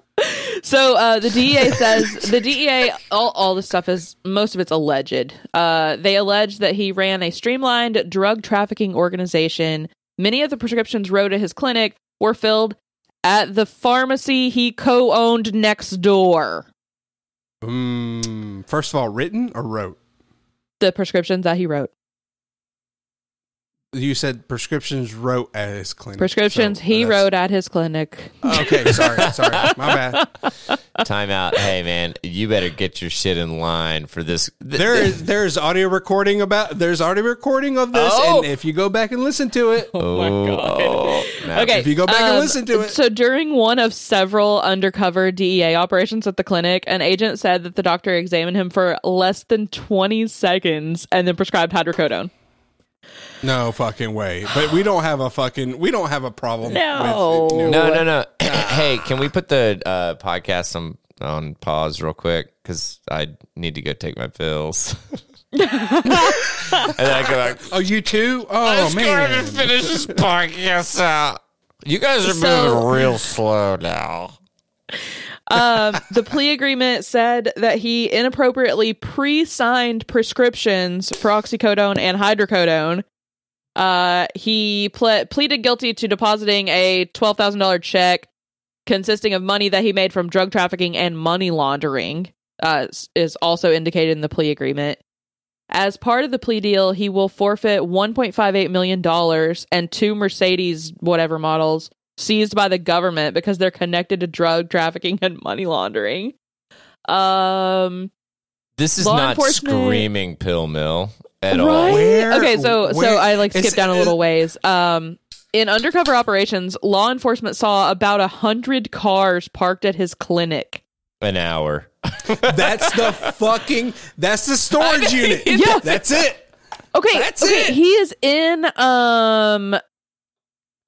So uh, the DEA says the DEA all, all this stuff is most of it's alleged. Uh, they allege that he ran a streamlined drug trafficking organization. Many of the prescriptions wrote at his clinic were filled at the pharmacy he co-owned next door. Mm, first of all, written or wrote? The prescriptions that he wrote. You said prescriptions wrote at his clinic. Prescriptions so he that's- wrote at his clinic. Okay, sorry, sorry, my bad. time out. Hey, man, you better get your shit in line for this. There is there's audio recording about there's audio recording of this, Oh. and if you go back and listen to it, Oh my god. Oh, Okay. If you go back and um, listen to it. So during one of several undercover DEA operations at the clinic, an agent said that the doctor examined him for less than 20 seconds and then prescribed hydrocodone. No fucking way. But we don't have a fucking we don't have a problem. No. with it. No, no, no. hey, can we put the uh, podcast on, on pause real quick? Because I need to go take my pills. and then I go back. Oh, you too? Oh man. to finish this podcast out. You guys are So- moving real slow now. Um, the plea agreement said that he inappropriately pre-signed prescriptions for oxycodone and hydrocodone. Uh, he ple- pleaded guilty to depositing a twelve thousand dollar check consisting of money that he made from drug trafficking and money laundering. Uh, is also indicated in the plea agreement. As part of the plea deal, he will forfeit $1.58 million and two Mercedes whatever models seized by the government because they're connected to drug trafficking and money laundering. Um, This is not screaming pill mill at right? all. Where- okay, so so I like it's- skipped down a little ways. Um, in undercover operations, law enforcement saw about a hundred cars parked at his clinic. An hour. That's the fucking that's the storage unit. Yeah. That's it. Okay, That's okay, it. he is in um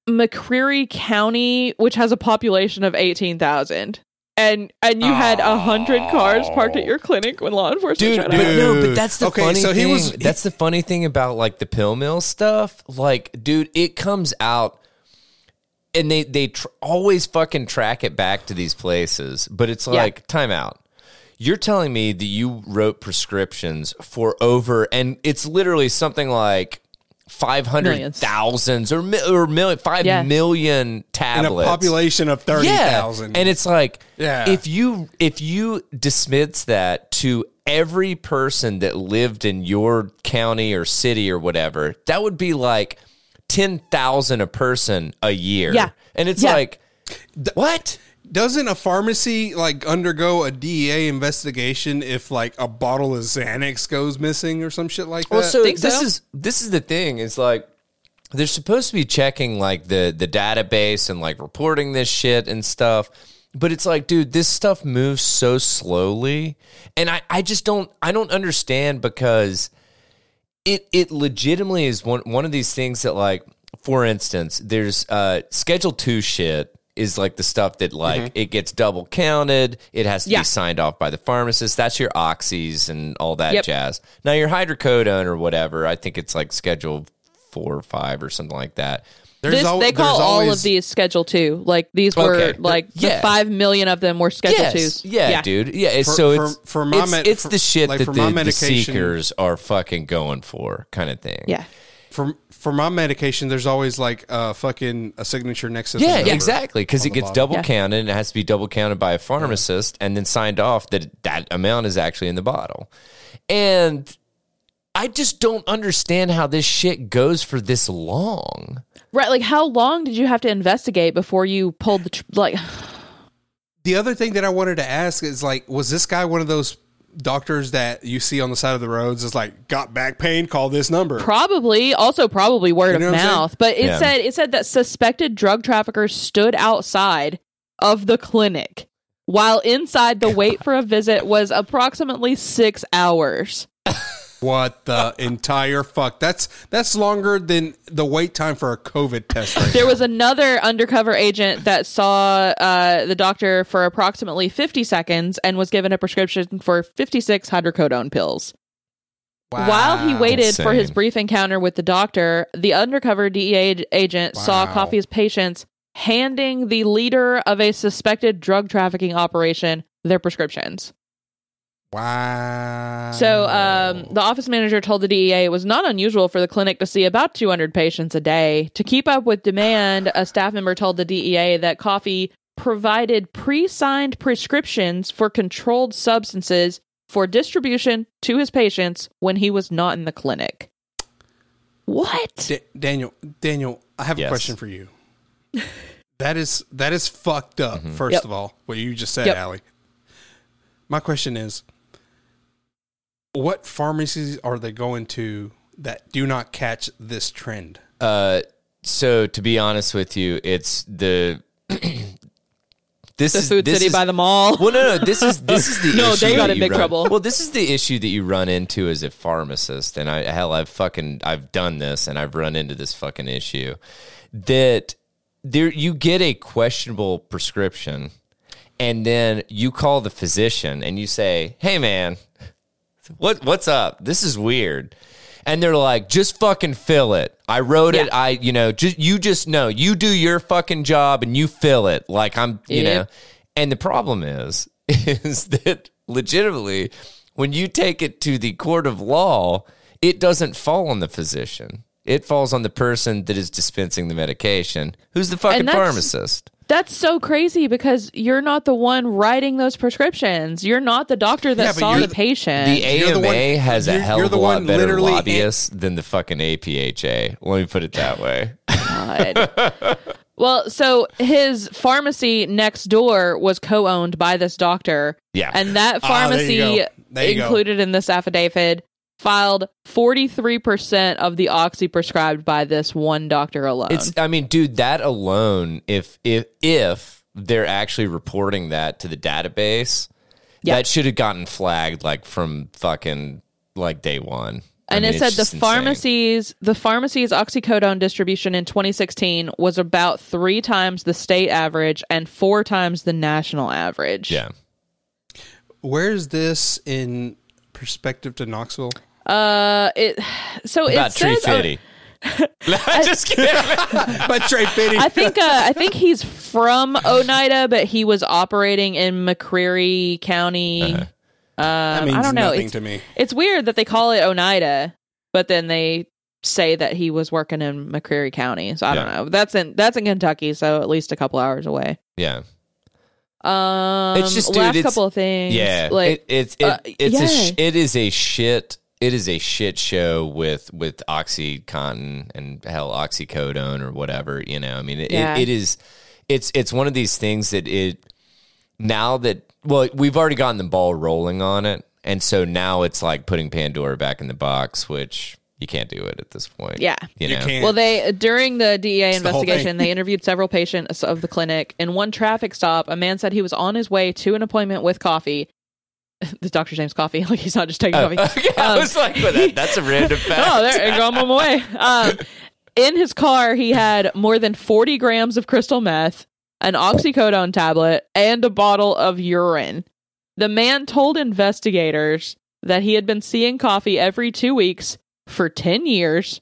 McCreary County, which has a population of eighteen thousand. And and you had a hundred cars parked at your clinic when law enforcement Dude, showed but no, but that's the Okay, funny so he thing. was- he- that's the funny thing about like the pill mill stuff. Like, dude, it comes out and they they tr- always fucking track it back to these places, but it's Yeah. like time out. You're telling me that you wrote prescriptions for over, and it's literally something like five hundred Millions. thousands or mi- or million, five Yeah. million In a tablets population of thirty thousand. and it's like, Yeah. if you if you dismiss that to every person that lived in your county or city or whatever, that would be like ten thousand a person a year. Yeah. and it's Yeah. like, what? Doesn't a pharmacy like undergo a DEA investigation if like a bottle of Xanax goes missing or some shit like that? Well, so Think this so? is this is the thing. Is like they're supposed to be checking like the the database and like reporting this shit and stuff. But it's like, dude, this stuff moves so slowly, and I I just don't I don't understand because it it legitimately is one one of these things that like for instance, there's uh schedule 2 shit is like the stuff that like mm-hmm. it gets double counted, it has to Yeah. be signed off by the pharmacist. That's your oxys and all that Yep. jazz. Now your hydrocodone or whatever, I think it's like schedule 4 or 5 or something like that. There's This, al- they call there's all of these Schedule Two. Like these were Okay. like Yeah. the five million of them were Schedule Yes. Twos. Yeah, dude. Yeah, For- so for- it's for my it's, med- it's for- the shit like that for the, my the seekers are fucking going for, kind of thing. Yeah. For for my medication, there's always like a fucking a signature next to the Yeah, exactly. Because it gets bottom. double Yeah. counted and it has to be double counted by a pharmacist and then signed off that that amount is actually in the bottle. And I just don't understand how this shit goes for this long. Right. Like, how long did you have to investigate before you pulled the tr- like? The other thing that I wanted to ask is like, was this guy one of those doctors that you see on the side of the roads? Is like, got back pain, call this number. Probably, also probably word You know of what I'm saying? mouth. But it Yeah. said it said that suspected drug traffickers stood outside of the clinic while inside the wait for a visit was approximately six hours. What the entire fuck? That's that's longer than the wait time for a COVID test. Right There was another undercover agent that saw uh, the doctor for approximately 50 seconds and was given a prescription for 56 hydrocodone pills. Wow. While he waited for his brief encounter with the doctor, the undercover DEA ag- agent saw Coffey's patients handing the leader of a suspected drug trafficking operation their prescriptions. Wow. So, um, the office manager told the DEA it was not unusual for the clinic to see about 200 patients a day. To keep up with demand, a staff member told the DEA that Coffey provided pre signed prescriptions for controlled substances for distribution to his patients when he was not in the clinic. What? Da- Daniel, Daniel, I have Yes. a question for you. That is that is fucked up. First Yep. of all, what you just said, Yep. Allie. My question is, what pharmacies are they going to that do not catch this trend? Uh, so to be honest with you, it's the this The is food this city is, by the mall. Well, no, no. This is this is the No, issue they got in big run- trouble. Well, this is the issue that you run into as a pharmacist, and I hell, I've fucking I've done this, and I've run into this fucking issue that there you get a questionable prescription, and then you call the physician and you say, "Hey, man, what what's up? This is weird." And they're like, just fucking fill it. I wrote it. I, you know, just you just know you do your fucking job and you fill it. Like I'm, you Yep. know. And the problem is, is that legitimately, when you take it to the court of law, it doesn't fall on the physician. It falls on the person that is dispensing the medication, who's the fucking that's- pharmacist. That's so crazy because you're not the one writing those prescriptions. You're not the doctor that Yeah, saw the the- patient. The You're the AMA one- has a you're- hell of the a lot one better literally- lobbyists than the fucking APHA. Let me put it that way. God. well, so his pharmacy next door was co-owned by this doctor. Yeah. And that Ah, there you pharmacy go. There you go. included in this affidavit filed 43% of the oxy prescribed by this one doctor alone. It's I mean, dude, that alone, if if if they're actually reporting that to the database, Yeah. that should have gotten flagged like from fucking like day one. I and mean, it said the just insane. pharmacies the pharmacies oxycodone distribution in 2016 was about 3 times the state average and 4 times the national average. Yeah. Where's this in perspective to Knoxville? Uh it so About it Tree says uh, Fitty. just kidding. But Trey Fitty. I think uh, I think he's from Oneida, but he was operating in McCreary County. Uh-huh. that Um, means I don't know. nothing It's, to me. it's weird that they call it Oneida, but then they say that he was working in McCreary County. So I don't know. That's in that's in Kentucky, so at least a couple hours away. Yeah. Um, It's just, dude, last it's- couple of things. Yeah, like it, it's it, uh, it's a sh- it is a shit it is a shit show with with OxyContin and hell oxycodone or whatever. You know, I mean, it, Yeah. it, it is it's it's one of these things that it now that well we've already gotten the ball rolling on it, and so now it's like putting Pandora back in the box, which you can't do it at this point. Yeah. you You know. can't. Well, they during the DEA the whole investigation, thing. they interviewed several patients of the clinic. In one traffic stop, a man said he was on his way to an appointment with Coffey. The doctor's name's Coffey. Like he's not just taking coffee. Okay, I Um, was like, well, that, that's a random fact. oh, there I go. I'm on my way. Um, in his car, he had more than 40 grams of crystal meth, an oxycodone tablet, and a bottle of urine. The man told investigators that he had been seeing Coffey every two weeks for 10 years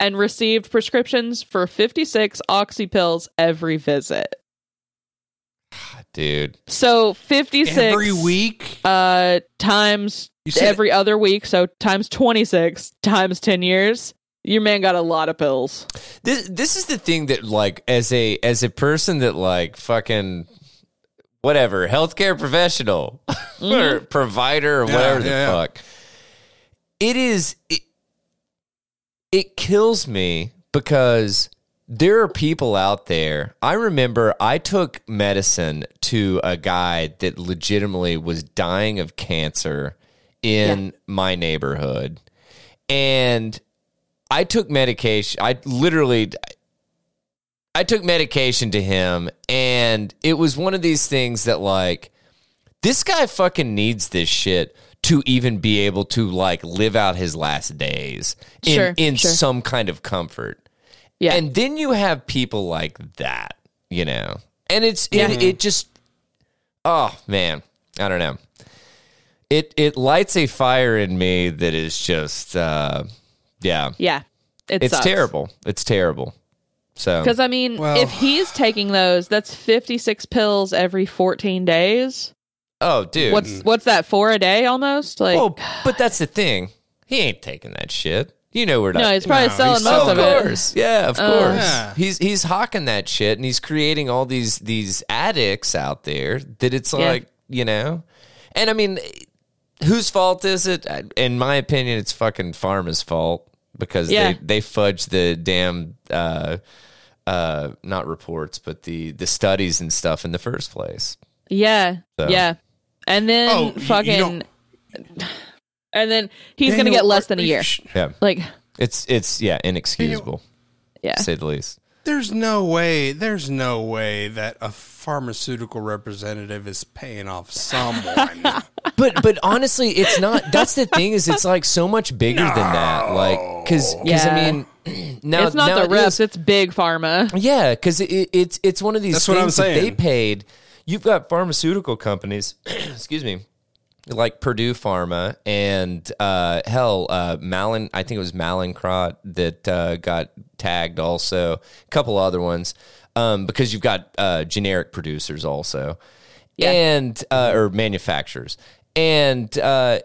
and received prescriptions for 56 oxy pills every visit. dude. So 56 Every week. uh times You said every other week, so times 26 times 10 years. Your man got a lot of pills. This this is the thing that like as a as a person that like fucking whatever healthcare professional or provider or Yeah, whatever the yeah, yeah. fuck it is it, it kills me because there are people out there. I remember i took medicine to a guy that legitimately was dying of cancer in my neighborhood. And i took medication i literally I took medication to him, and it was one of these things that, like, this guy fucking needs this shit to even be able to, like, live out his last days in, Sure, in sure. some kind of comfort. Yeah. And then you have people like that, you know? And it's, Yeah. it, it just, oh, man, I don't know. It, it lights a fire in me that is just, uh, yeah, yeah. It it's terrible. It's terrible. So, Because, I mean, Well- if he's taking those, that's 56 pills every 14 days. Oh, dude. What's what's that, four a day almost? Like, Oh, but that's the thing. He ain't taking that shit. You know we're not. no, he's probably No, selling he's most Oh, of of it. course, yeah, of Oh. course. Yeah. He's he's hawking that shit, and he's creating all these these addicts out there that it's Yeah. like you know, and I mean, whose fault is it? In my opinion, it's fucking Pharma's fault because Yeah. they they fudge the damn uh uh not reports, but the the studies and stuff in the first place. Yeah. So. Yeah. And then Oh, you- you fucking, and then he's gonna get less than a year. Yeah. Like, It's it's yeah, inexcusable, yeah, to say the least. There's no way. There's no way that a pharmaceutical representative is paying off someone. But but honestly, it's not. That's the thing is, it's like so much bigger than that. Like because Yeah. I mean, now it's not now the it reps; is- it's big pharma. Yeah, because it, it's it's one of these That's things what I'm that they paid. You've got pharmaceutical companies, excuse me, like Purdue Pharma and uh, hell, uh, Malin. I think it was Mallinckrodt that uh, got tagged. Also, a couple other ones um, because you've got uh, generic producers also, Yeah. and uh, or manufacturers, and uh,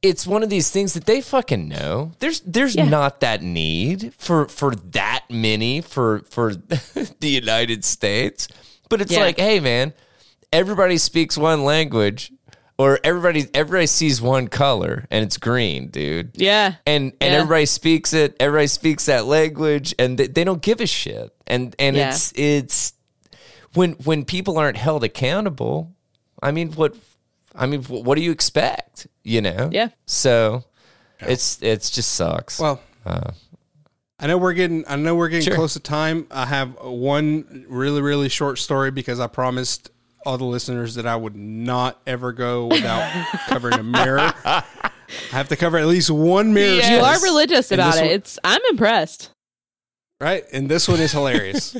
it's one of these things that they fucking know. There's there's Yeah. not that need for for that many for for the United States. But it's Yeah. like, hey man, everybody speaks one language or everybody everybody sees one color and it's green, dude. Yeah, And and Yeah. everybody speaks it, everybody speaks that language and they, they don't give a shit. And and Yeah. it's it's when when people aren't held accountable, I mean what I mean wh- what do you expect, you know? Yeah. So it's it's just sucks. well, uh, I know we're getting. I know we're getting Sure. close to time. I have one really really short story because I promised all the listeners that I would not ever go without covering a mirror. I have to cover at least one mirror. you are religious And about it. one- It's I'm impressed. right? And this one is hilarious.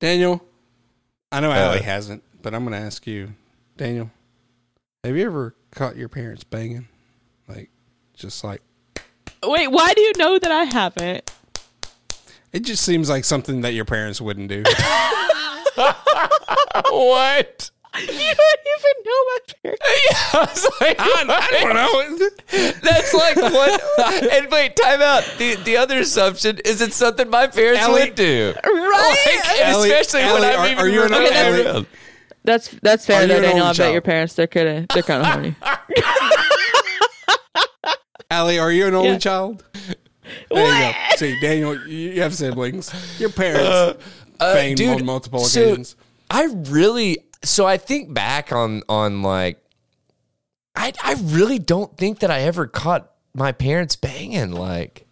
Daniel, I know Uh. Allie hasn't, but I'm going to ask you, Daniel. Have you ever caught your parents banging, like just like Wait, why do you know that I haven't? it just seems like something that your parents wouldn't do. what? You don't even know my parents. I was like, I don't know. That's like what? And wait, time out. The the other assumption is it's something my parents Ellie- would do, Right? Like, and Ellie- especially when Ellie, I'm are- even are you an remotely Okay, that's- That's that's fair though, Daniel. I bet your parents they're kind of they're kind of horny. Allie, are you an only Yeah. child? There you go. See, Daniel, you you have siblings. Your parents uh, uh, banged dude, on multiple so- occasions. I really so I think back on on like I I really don't think that I ever caught my parents banging like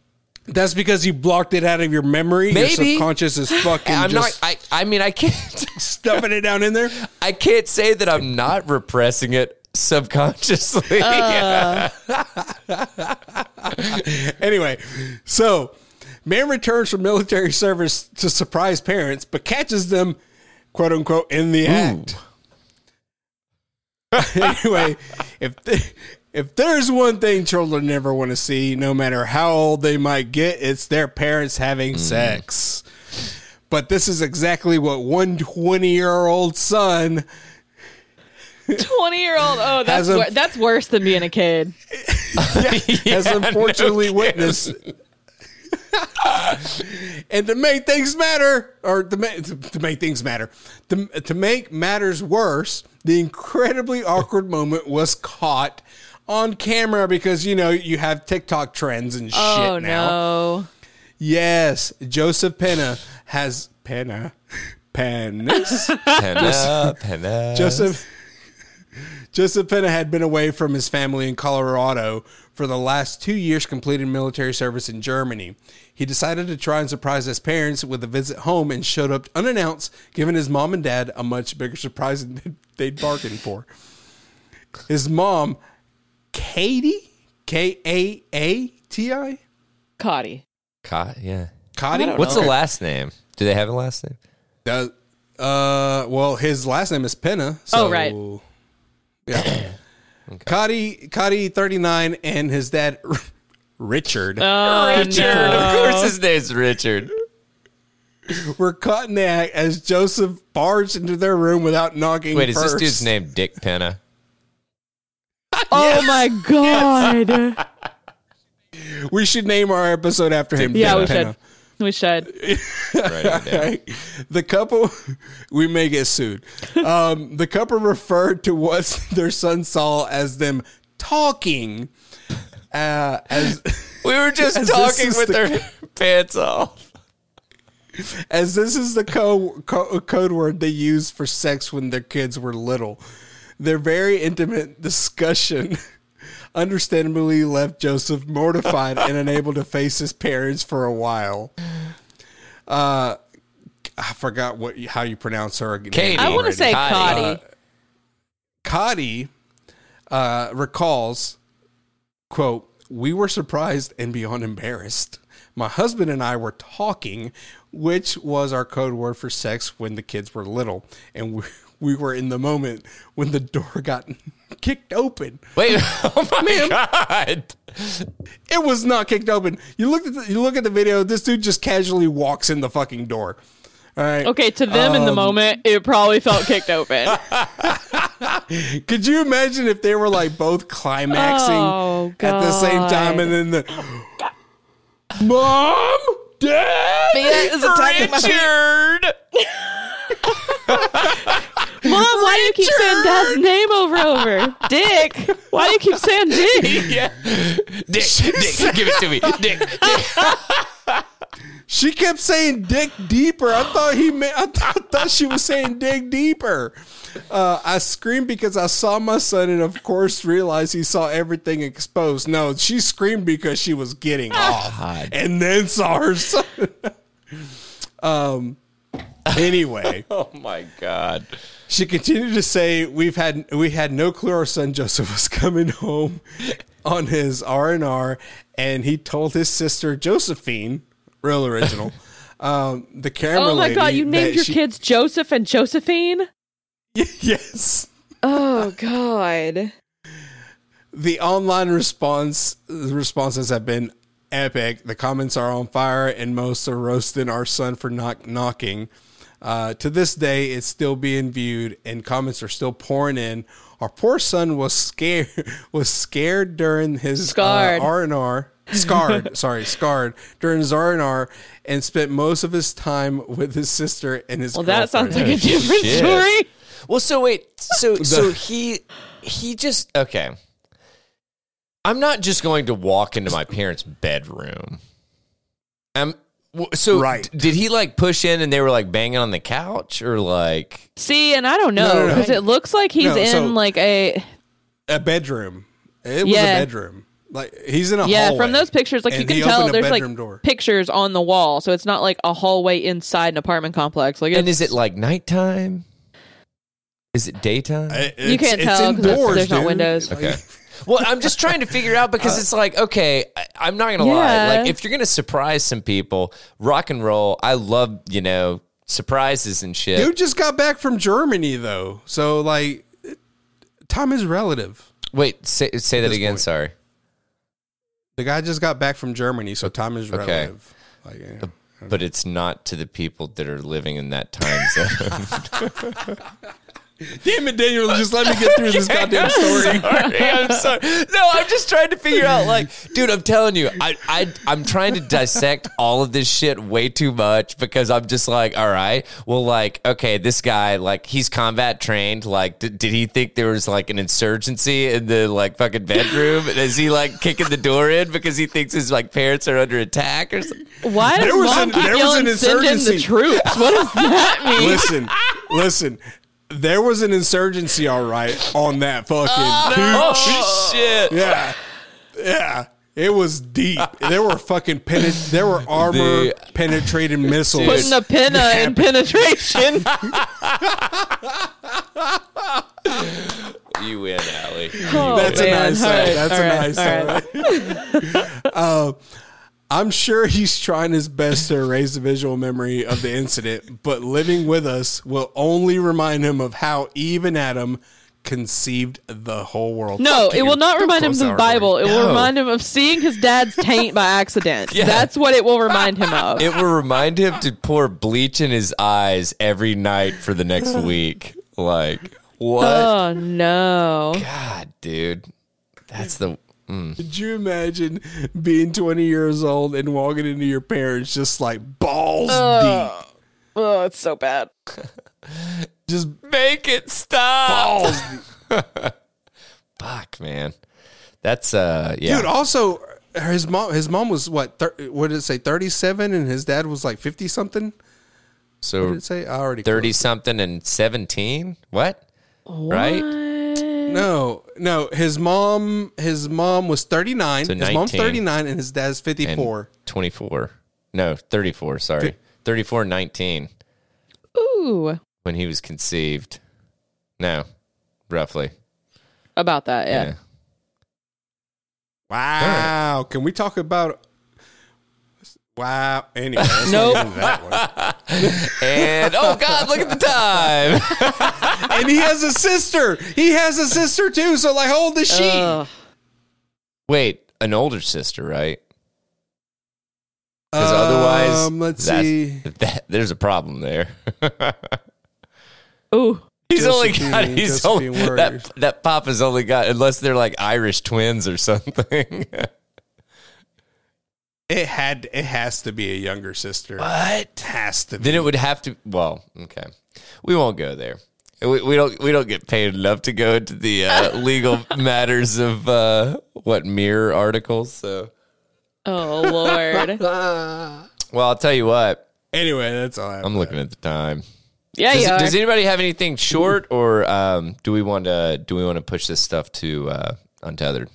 That's because you blocked it out of your memory. Maybe. Your subconscious is fucking I'm not I I mean I can't stuffing it down in there. I can't say that I'm not repressing it subconsciously. Uh. Anyway, so man returns from military service to surprise parents, but catches them, quote unquote, in the act. anyway, if th- if there's one thing children never want to see, no matter how old they might get, it's their parents having mm. sex. But this is exactly what one 20 year old son Twenty year old. Oh, that's a- wor- that's worse than being a kid. has unfortunately witnessed. and to make things matter, or to make, to make things matter, to, to make matters worse, the incredibly awkward moment was caught on camera because you know you have TikTok trends and oh, shit Oh now. no. Yes, Joseph Penna has Penna, Penis. Penna, penna. Joseph Joseph Penna had been away from his family in Colorado for the last two years, completing military service in Germany. He decided to try and surprise his parents with a visit home and showed up unannounced, giving his mom and dad a much bigger surprise than they'd bargained for. His mom, Katie, K A A T I, Cotty. Ca- yeah. Cotty. What's the last name? Do they have a last name? Uh, uh, well, his last name is Penna. So, Oh, right. Yeah. Cotty, Cotty, 39, and his dad, Richard, Oh Richard. no. Of course his name's Richard. were caught in the act as Joseph barged into their room without knocking Wait, is this dude's name Dick Penna? Oh my god. We should name our episode after him. yeah, we Penna. should. We should. Write it down. Right. The couple, we may get sued. Um, the couple referred to what their son saw as them talking. Uh, as We were just talking with the- their pants off. as this is the co- co- code word they used for sex when their kids were little. Their very intimate discussion understandably left Joseph mortified and unable to face his parents for a while. Uh, I forgot what how you pronounce her. name Katie. I want to say Cotty. Cotty. Cotty uh, recalls, quote, we were surprised and beyond embarrassed. My husband and I were talking, which was our code word for sex when the kids were little. And we, we were in the moment when the door got kicked open. Wait, oh my god. It was not kicked open. You look at the, you look at the video. This dude just casually walks in the fucking door. All right. Okay, to them in the um, moment, it probably felt kicked open. Could you imagine if they were like both climaxing Oh, at the same time, and then the mom, dad, Mia is attacking my Richard. Mom, why do you keep saying dad's name over and over? Dick. Why do you keep saying Dick? yeah. Dick, Dick, give it to me. Dick, Dick. She kept saying dick deeper." I thought he meant. I thought, I thought she was saying "dig deeper." Uh, I screamed because I saw my son, and of course realized he saw everything exposed. No, she screamed because she was getting off, God. and then saw her son. um. Anyway. Oh my god. She continued to say, "We've had we had no clue our son Joseph was coming home on his R and R, and he told his sister Josephine, real original, um, the camera. Oh my god, you named your she- kids Joseph and Josephine? Yes. Oh god. The online response the responses have been epic. The comments are on fire, and most are roasting our son for not knocking. Uh, to this day, it's still being viewed, and comments are still pouring in. Our poor son was scared was scared during his Scarred. R and R. Scarred, sorry, scarred during his R and R, and spent most of his time with his sister and his. Well, that sounds like a different Shit. story. Well, so wait, so so he he just okay. I'm not just going to walk into my parents' bedroom. Um, w- so Right. d- did he like push in and they were like banging on the couch or like? See, and I don't No, know no, no. because it looks like he's No, in so- like a a bedroom. It was Yeah. a bedroom. Like he's in a yeah. hallway, From those pictures, like you can tell, there's like door. pictures on the wall, so it's not like a hallway inside an apartment complex. Like, And is it like nighttime? Is it daytime? It- You can't it's tell 'cause it's- indoors, there's no dude. windows. Like, Okay. Well, I'm just trying to figure out because it's like, okay, I, I'm not gonna Yeah. lie. Like, if you're gonna surprise some people, rock and roll. I love you know surprises and shit. Dude just got back from Germany though, so like, time is relative. Wait, say say that again. point. Sorry. The guy just got back from Germany, so time is Okay. relative. Like, yeah. But it's not to the people that are living in that time zone. Damn it, Daniel! Just let me get through this goddamn story. sorry, I'm sorry. No, I'm just trying to figure out, like, dude, I'm telling you, I, I, I'm trying to dissect all of this shit way too much because I'm just like, all right, well, like, okay, this guy, like, he's combat trained. Like, did, did he think there was like an insurgency in the like fucking bedroom? And is he like kicking the door in because he thinks his like parents are under attack or something? why does There was mom an- keep there was yelling, an "Send in the insurgency." troops"? What does that mean? listen, listen. There was an insurgency, all right, on that fucking. Oh shit! Yeah, yeah. It was deep. There were fucking penet- There were armor The- penetrating missiles. Putting a pinna in penetration. You win, Allie. Oh, That's a nice. All uh, that's all a right, nice. all right. uh, I'm sure he's trying his best to erase the visual memory of the incident, but living with us will only remind him of how Eve and Adam conceived the whole world. No, Fuck it you. will not Go remind him of the Bible. It will No. remind him of seeing his dad's taint by accident. Yeah. That's what it will remind him of. It will remind him to pour bleach in his eyes every night for the next week. Like oh, what? oh no. God, dude, that's the. Mm. Could you imagine being 20 years old and walking into your parents just like balls deep? Oh, it's so bad. Just Make it stop. balls deep. Fuck, man. That's uh, yeah. Dude, also his mom his mom was what thir- what did it say 37 and his dad was like 50 something? What did so it say? I already thirty something and seventeen. What? Right? What? No, no. His mom, his mom was thirty nine. So his mom's thirty nine, and his dad's fifty And four. 24. No, 34, sorry. 34, 19 Ooh, when he was conceived. No, roughly. about that. Yeah. Yeah. Wow. Can we talk about? Wow. Anyway, let's Nope. not get into that one. And, oh, God, look at the time. and he has a sister. He has a sister too. So like, hold the is she? Ugh. Wait, an older sister, right? Because otherwise, Um, let's see. that- there's a problem there. Ooh. He's only got he's Josephine only Warriors. that that Papa's only got unless they're like Irish twins or something. It had. It has to be a younger sister. what? Has to be. Then it would have to. Well, okay, we won't go there. We, we don't we don't get paid enough to go into the uh, legal matters of uh, what mirror articles. So, Oh Lord. well, I'll tell you what. Anyway, that's all I have. I'm looking at the time. Yeah, Does, you are. does anybody have anything short, or um, do we want to do we want to push this stuff to uh, untethered?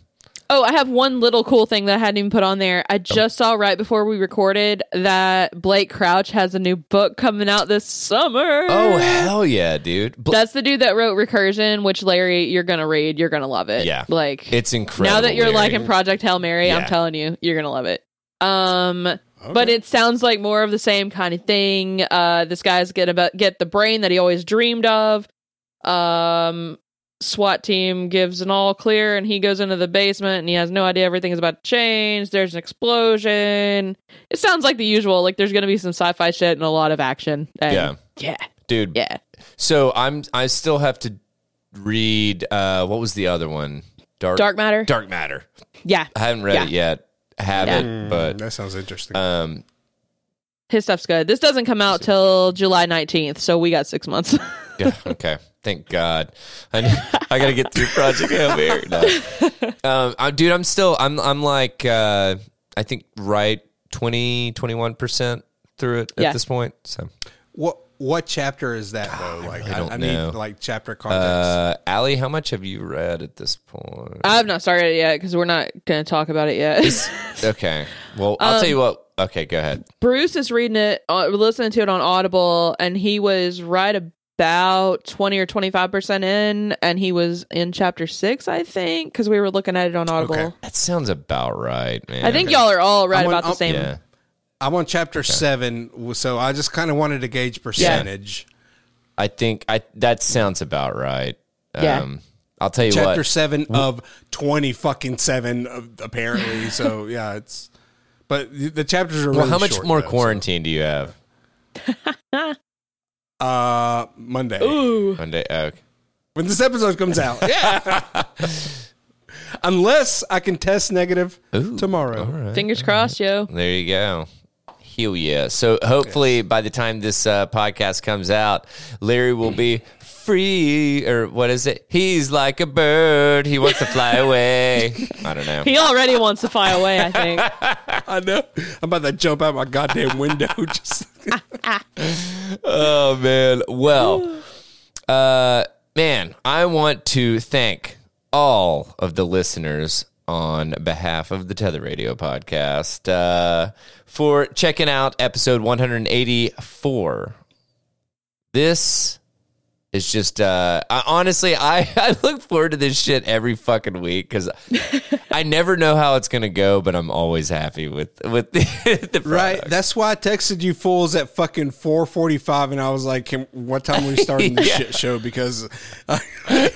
Oh, I have one little cool thing that I hadn't even put on there. Oh. I just saw right before we recorded that Blake Crouch has a new book coming out this summer. Oh hell yeah, dude! Bl- That's the dude that wrote Recursion, which Larry, you're gonna read. You're gonna love it. Yeah. like it's incredible. now that you're Larry. liking Project Hail Mary, Yeah. I'm telling you, you're gonna love it. Um, but it sounds like more of the same kind of thing. Uh, this guy's gonna be- get the brain that he always dreamed of. Um, SWAT team gives an all clear, and he goes into the basement, and he has no idea everything is about to change. There's an explosion. It sounds like the usual. Like there's gonna be some sci-fi shit and a lot of action. And Yeah. yeah, dude. yeah. So I'm I still have to read. Uh, what was the other one? Dark Dark Matter. Dark Matter. Yeah, I haven't read Yeah. it yet. I have Yeah. it, but that sounds interesting. um, his stuff's good. This doesn't come out till July 19th, so we got six months. yeah, okay. Thank God. I I gotta get through Project Hail Mary. No. Um, I, dude, I'm still. I'm. I'm like. Uh, I think right 20, 21 percent through it at this point. So, what what chapter is that though? Like, really I, don't I know. need like chapter context. uh, Allie, how much have you read at this point? I have not started it yet because we're not going to talk about it yet. Okay. Well, I'll Um, tell you what. Okay, go ahead. Bruce is reading it, uh, listening to it on Audible, and he was right about 20 or 25% in, and he was in chapter six, I think, because we were looking at it on Audible. Okay. That sounds about right, man. I think y'all are all right I'm on- about the same. Yeah. I'm on chapter seven, so I just kind of wanted to gauge percentage. I think I that sounds about right. Yeah. Um, I'll tell you what. Chapter what. seven of twenty fucking seven, apparently. so yeah, it's. But the the chapters are Well, really how much short, more though, so- quarantine do you have? Uh, Monday Ooh. Monday. Oh, okay. when this episode comes out. Yeah. Unless I can test negative Ooh, tomorrow. all right. Fingers crossed, yo. There you go. Hell yeah. So hopefully by the time this uh, podcast comes out, Larry will be free or what is it? He's like a bird. He wants to fly away. I don't know. He already wants to fly away, I think. I know. I'm about to jump out my goddamn window. Just Oh man. Well, uh man, I want to thank all of the listeners on behalf of the Tether Radio podcast uh, for checking out episode 184. This is just uh I, honestly I, I look forward to this shit every fucking week because I never know how it's gonna go, but I'm always happy with with the, the right. That's why I texted you fools at fucking 4:45, and I was like, Can, "What time are we starting this Yeah. shit show?" Because I,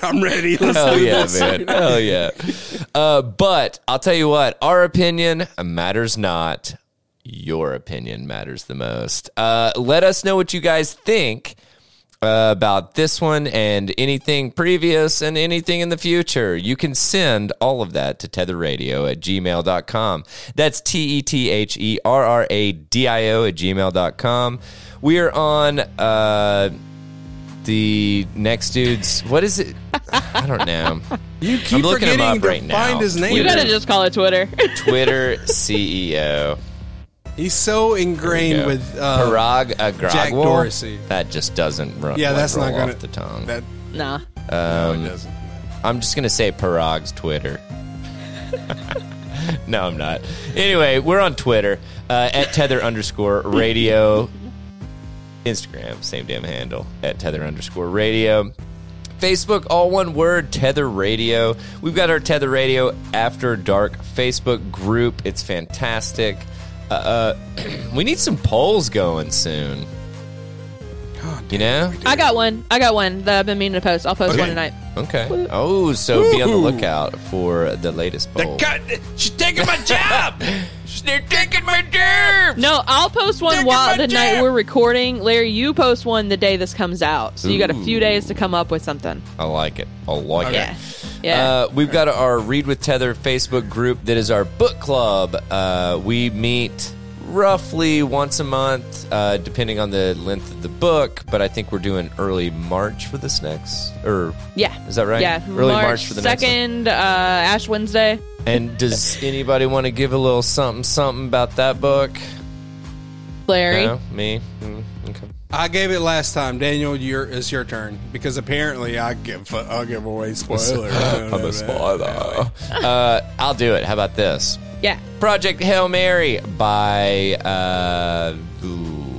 I'm ready. Let's Hell yeah, this. man. Hell yeah. Uh, but I'll tell you what, our opinion matters not. Your opinion matters the most. Uh, let us know what you guys think uh, about this one and anything previous and anything in the future. You can send all of that to tetherradio at gmail.com. That's T E T H E R R A D I O at gmail.com. We are on. Uh, the next dude's what is it? I don't know. You keep I'm looking him forgetting up to right now. find his name. You gotta just call it Twitter. Twitter CEO He's so ingrained with uh, Parag Agrawal. Jack Dorsey. That just doesn't run. Yeah, that's roll not gonna off the tongue. That nah. no, um, it doesn't. I'm just gonna say Parag's Twitter. no, I'm not. Anyway, we're on Twitter uh, at tether underscore radio. Instagram, same damn handle at tether underscore radio. Facebook, all one word, Tether Radio. We've got our Tether Radio After Dark Facebook group. It's fantastic. Uh, uh, we need some polls going soon. God You know? I got one. I got one that I've been meaning to post. I'll post Okay. one tonight. Okay. Oh, so be on the Woo. lookout for the latest poll. she's taking my job. They're taking my job. No, I'll post one Taking while my the night jab. we're recording. Larry, you post one the day this comes out. So you got a few days to come up with something. I like it. I like Okay. Yeah. it. Yeah. Uh, we've got our Read with Tether Facebook group that is our book club. Uh, we meet roughly once a month, uh, depending on the length of the book. But I think we're doing early March for this next, or yeah. is that right? Yeah. early March, for the next. one. second, uh, Ash Wednesday. And does anybody want to give a little something, something about that book? Larry. No, me. Mm, okay. I gave it last time. Daniel, your it's your turn because apparently I give I'll give away spoilers. I'm a spoiler. Uh, I'll do it. How about this? Yeah. Project Hail Mary by uh, ooh,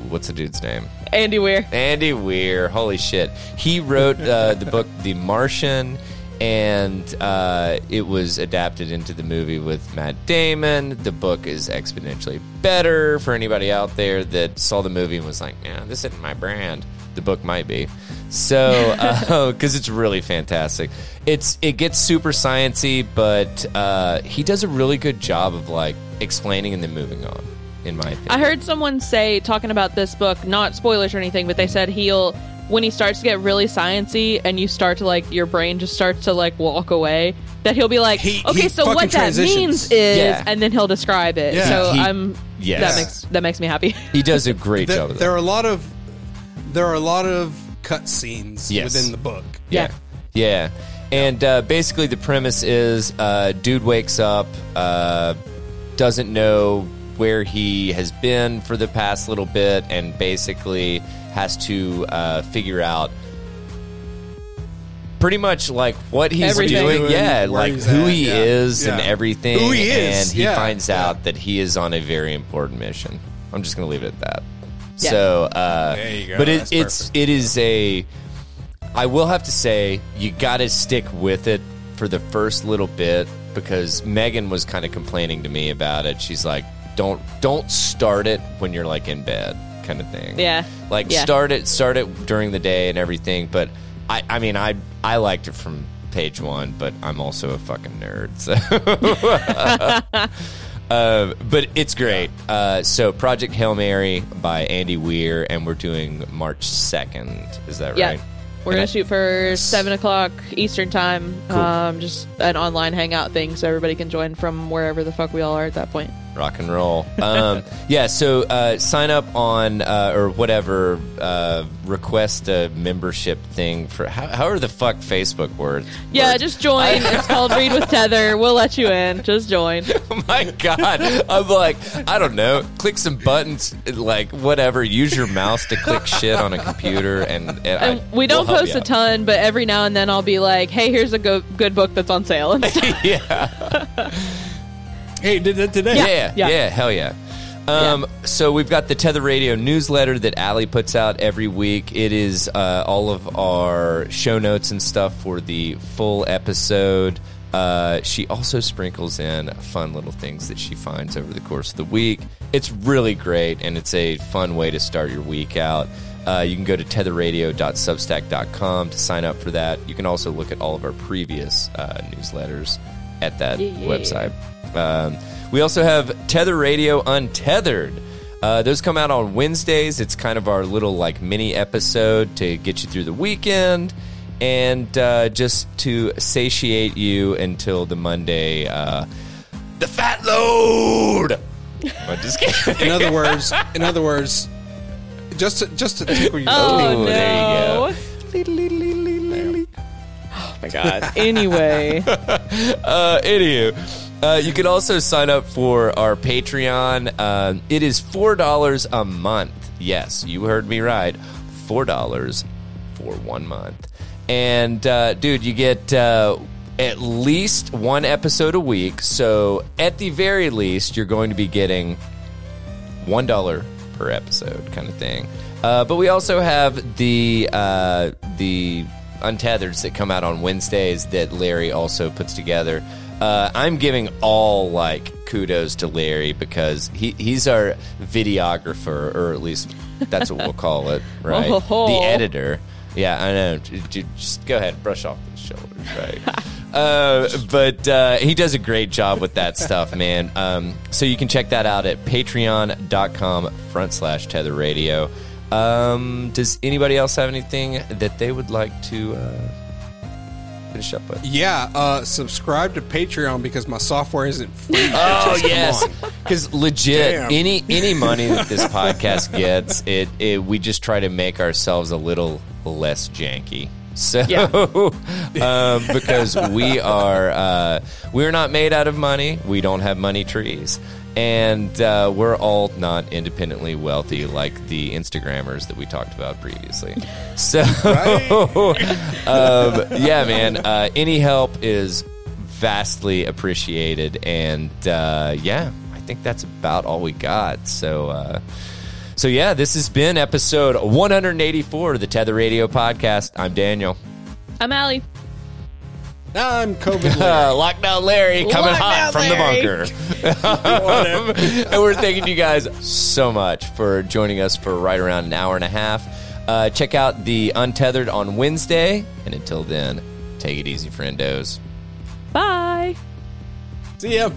what's the dude's name? Andy Weir. Andy Weir. Holy shit! He wrote uh, the book The Martian, and uh, it was adapted into the movie with Matt Damon. The book is exponentially better for anybody out there that saw the movie and was like, "Man, this isn't my brand." The book might be. So, because it's really fantastic, it's it gets super sciency, but uh, he does a really good job of like explaining and then moving on. In my opinion, I heard someone say talking about this book, not spoilers or anything, but they said he'll when he starts to get really sciency and you start to like your brain just starts to like walk away, that he'll be like, He- okay, he so what that means is, Yeah. and then he'll describe it. Yeah. So He- I'm yes. that makes that makes me happy. he does a great There, job of that. there are a lot of there are a lot of cut scenes Yes. within the book. Yeah. Yeah. And uh, basically, the premise is uh, dude wakes up, uh, doesn't know where he has been for the past little bit, and basically has to uh, figure out pretty much like what he's Everything. doing. Yeah, like who at, he yeah. is and everything. Who he is, And he yeah, finds yeah. out that he is on a very important mission. I'm just going to leave it at that. Yeah. So, uh, There you go. but it, it's perfect. it is a. I will have to say you got to stick with it for the first little bit because Megan was kind of complaining to me about it. She's like, "Don't don't start it when you're like in bed, kind of thing." Yeah. like Yeah. start it start it during the day and everything. But I I mean I I liked it from page one, but I'm also a fucking nerd, so. Uh, but it's great. Uh, so, Project Hail Mary by Andy Weir, and we're doing March 2nd. Is that Yeah. right? We're And gonna I- shoot for seven o'clock Eastern time. Cool. Um, just an online hangout thing, so everybody can join from wherever the fuck we all are at that point. Rock and roll. Um, yeah, so uh, sign up on, uh, or whatever, uh, request a membership thing for, how, how are the fuck Facebook words? Yeah, words? just join. it's called Read with Tether. We'll let you in. Just join. Oh my god! I'm like, I don't know. Click some buttons, like whatever. Use your mouse to click shit on a computer, and, and, I- we don't we'll post a out. ton, but every now and then I'll be like, "Hey, here's a go- good book that's on sale." And stuff. yeah. Hey, did that today. Yeah, yeah, yeah. hell yeah. Um, So we've got the Tether Radio newsletter that Allie puts out every week. It is uh, all of our show notes and stuff for the full episode. Uh, she also sprinkles in fun little things that she finds over the course of the week. It's really great, and it's a fun way to start your week out. Uh, you can go to tetherradio.substack.com to sign up for that. You can also look at all of our previous uh, newsletters at that Yeah, yeah. website. Um, we also have Tether Radio Untethered. Uh, those come out on Wednesdays. It's kind of our little like mini episode to get you through the weekend and uh, just to satiate you until the Monday. Uh, the fat load. I'm just kidding. In other words, in other words, just to, just to tickle you. oh Ooh, no! there Oh my god. Anyway, uh, anywho, uh, you can also sign up for our Patreon. Uh, it is four dollars a month. Yes, you heard me right. Four dollars for one month. And uh, dude, you get uh, at least one episode a week. So at the very least, you're going to be getting one dollar per episode, kind of thing. Uh, but we also have the the untethers that come out on Wednesdays that Larry also puts together. Uh, I'm giving all like kudos to Larry because he, he's our videographer, or at least that's what we'll call it, right? Oh. The editor. Yeah, I know. Just go ahead, brush off the shoulders, right? uh, but uh, he does a great job with that stuff, man. Um, so you can check that out at patreon.com front slash tether radio. Um, does anybody else have anything that they would like to uh, finish up with? Yeah, uh, subscribe to Patreon because my software isn't free. Oh yes, because legit Damn. any any money that this podcast gets, it, it we just try to make ourselves a little less janky. So, Yeah. um, because we are uh, we're not made out of money, we don't have money trees, and uh, we're all not independently wealthy like the Instagrammers that we talked about previously. So, um, yeah, man, uh, any help is vastly appreciated, and uh, yeah, I think that's about all we got. So. So yeah, this has been episode 184 of the Tether Radio podcast. I'm Daniel. I'm Allie. I'm COVID. Uh, Larry. Lockdown Larry coming hot Lockdown from Larry. the bunker. and we're thanking you guys so much for joining us for right around an hour and a half. Uh, check out the Untethered on Wednesday. And until then, take it easy, friendos. Bye. See ya.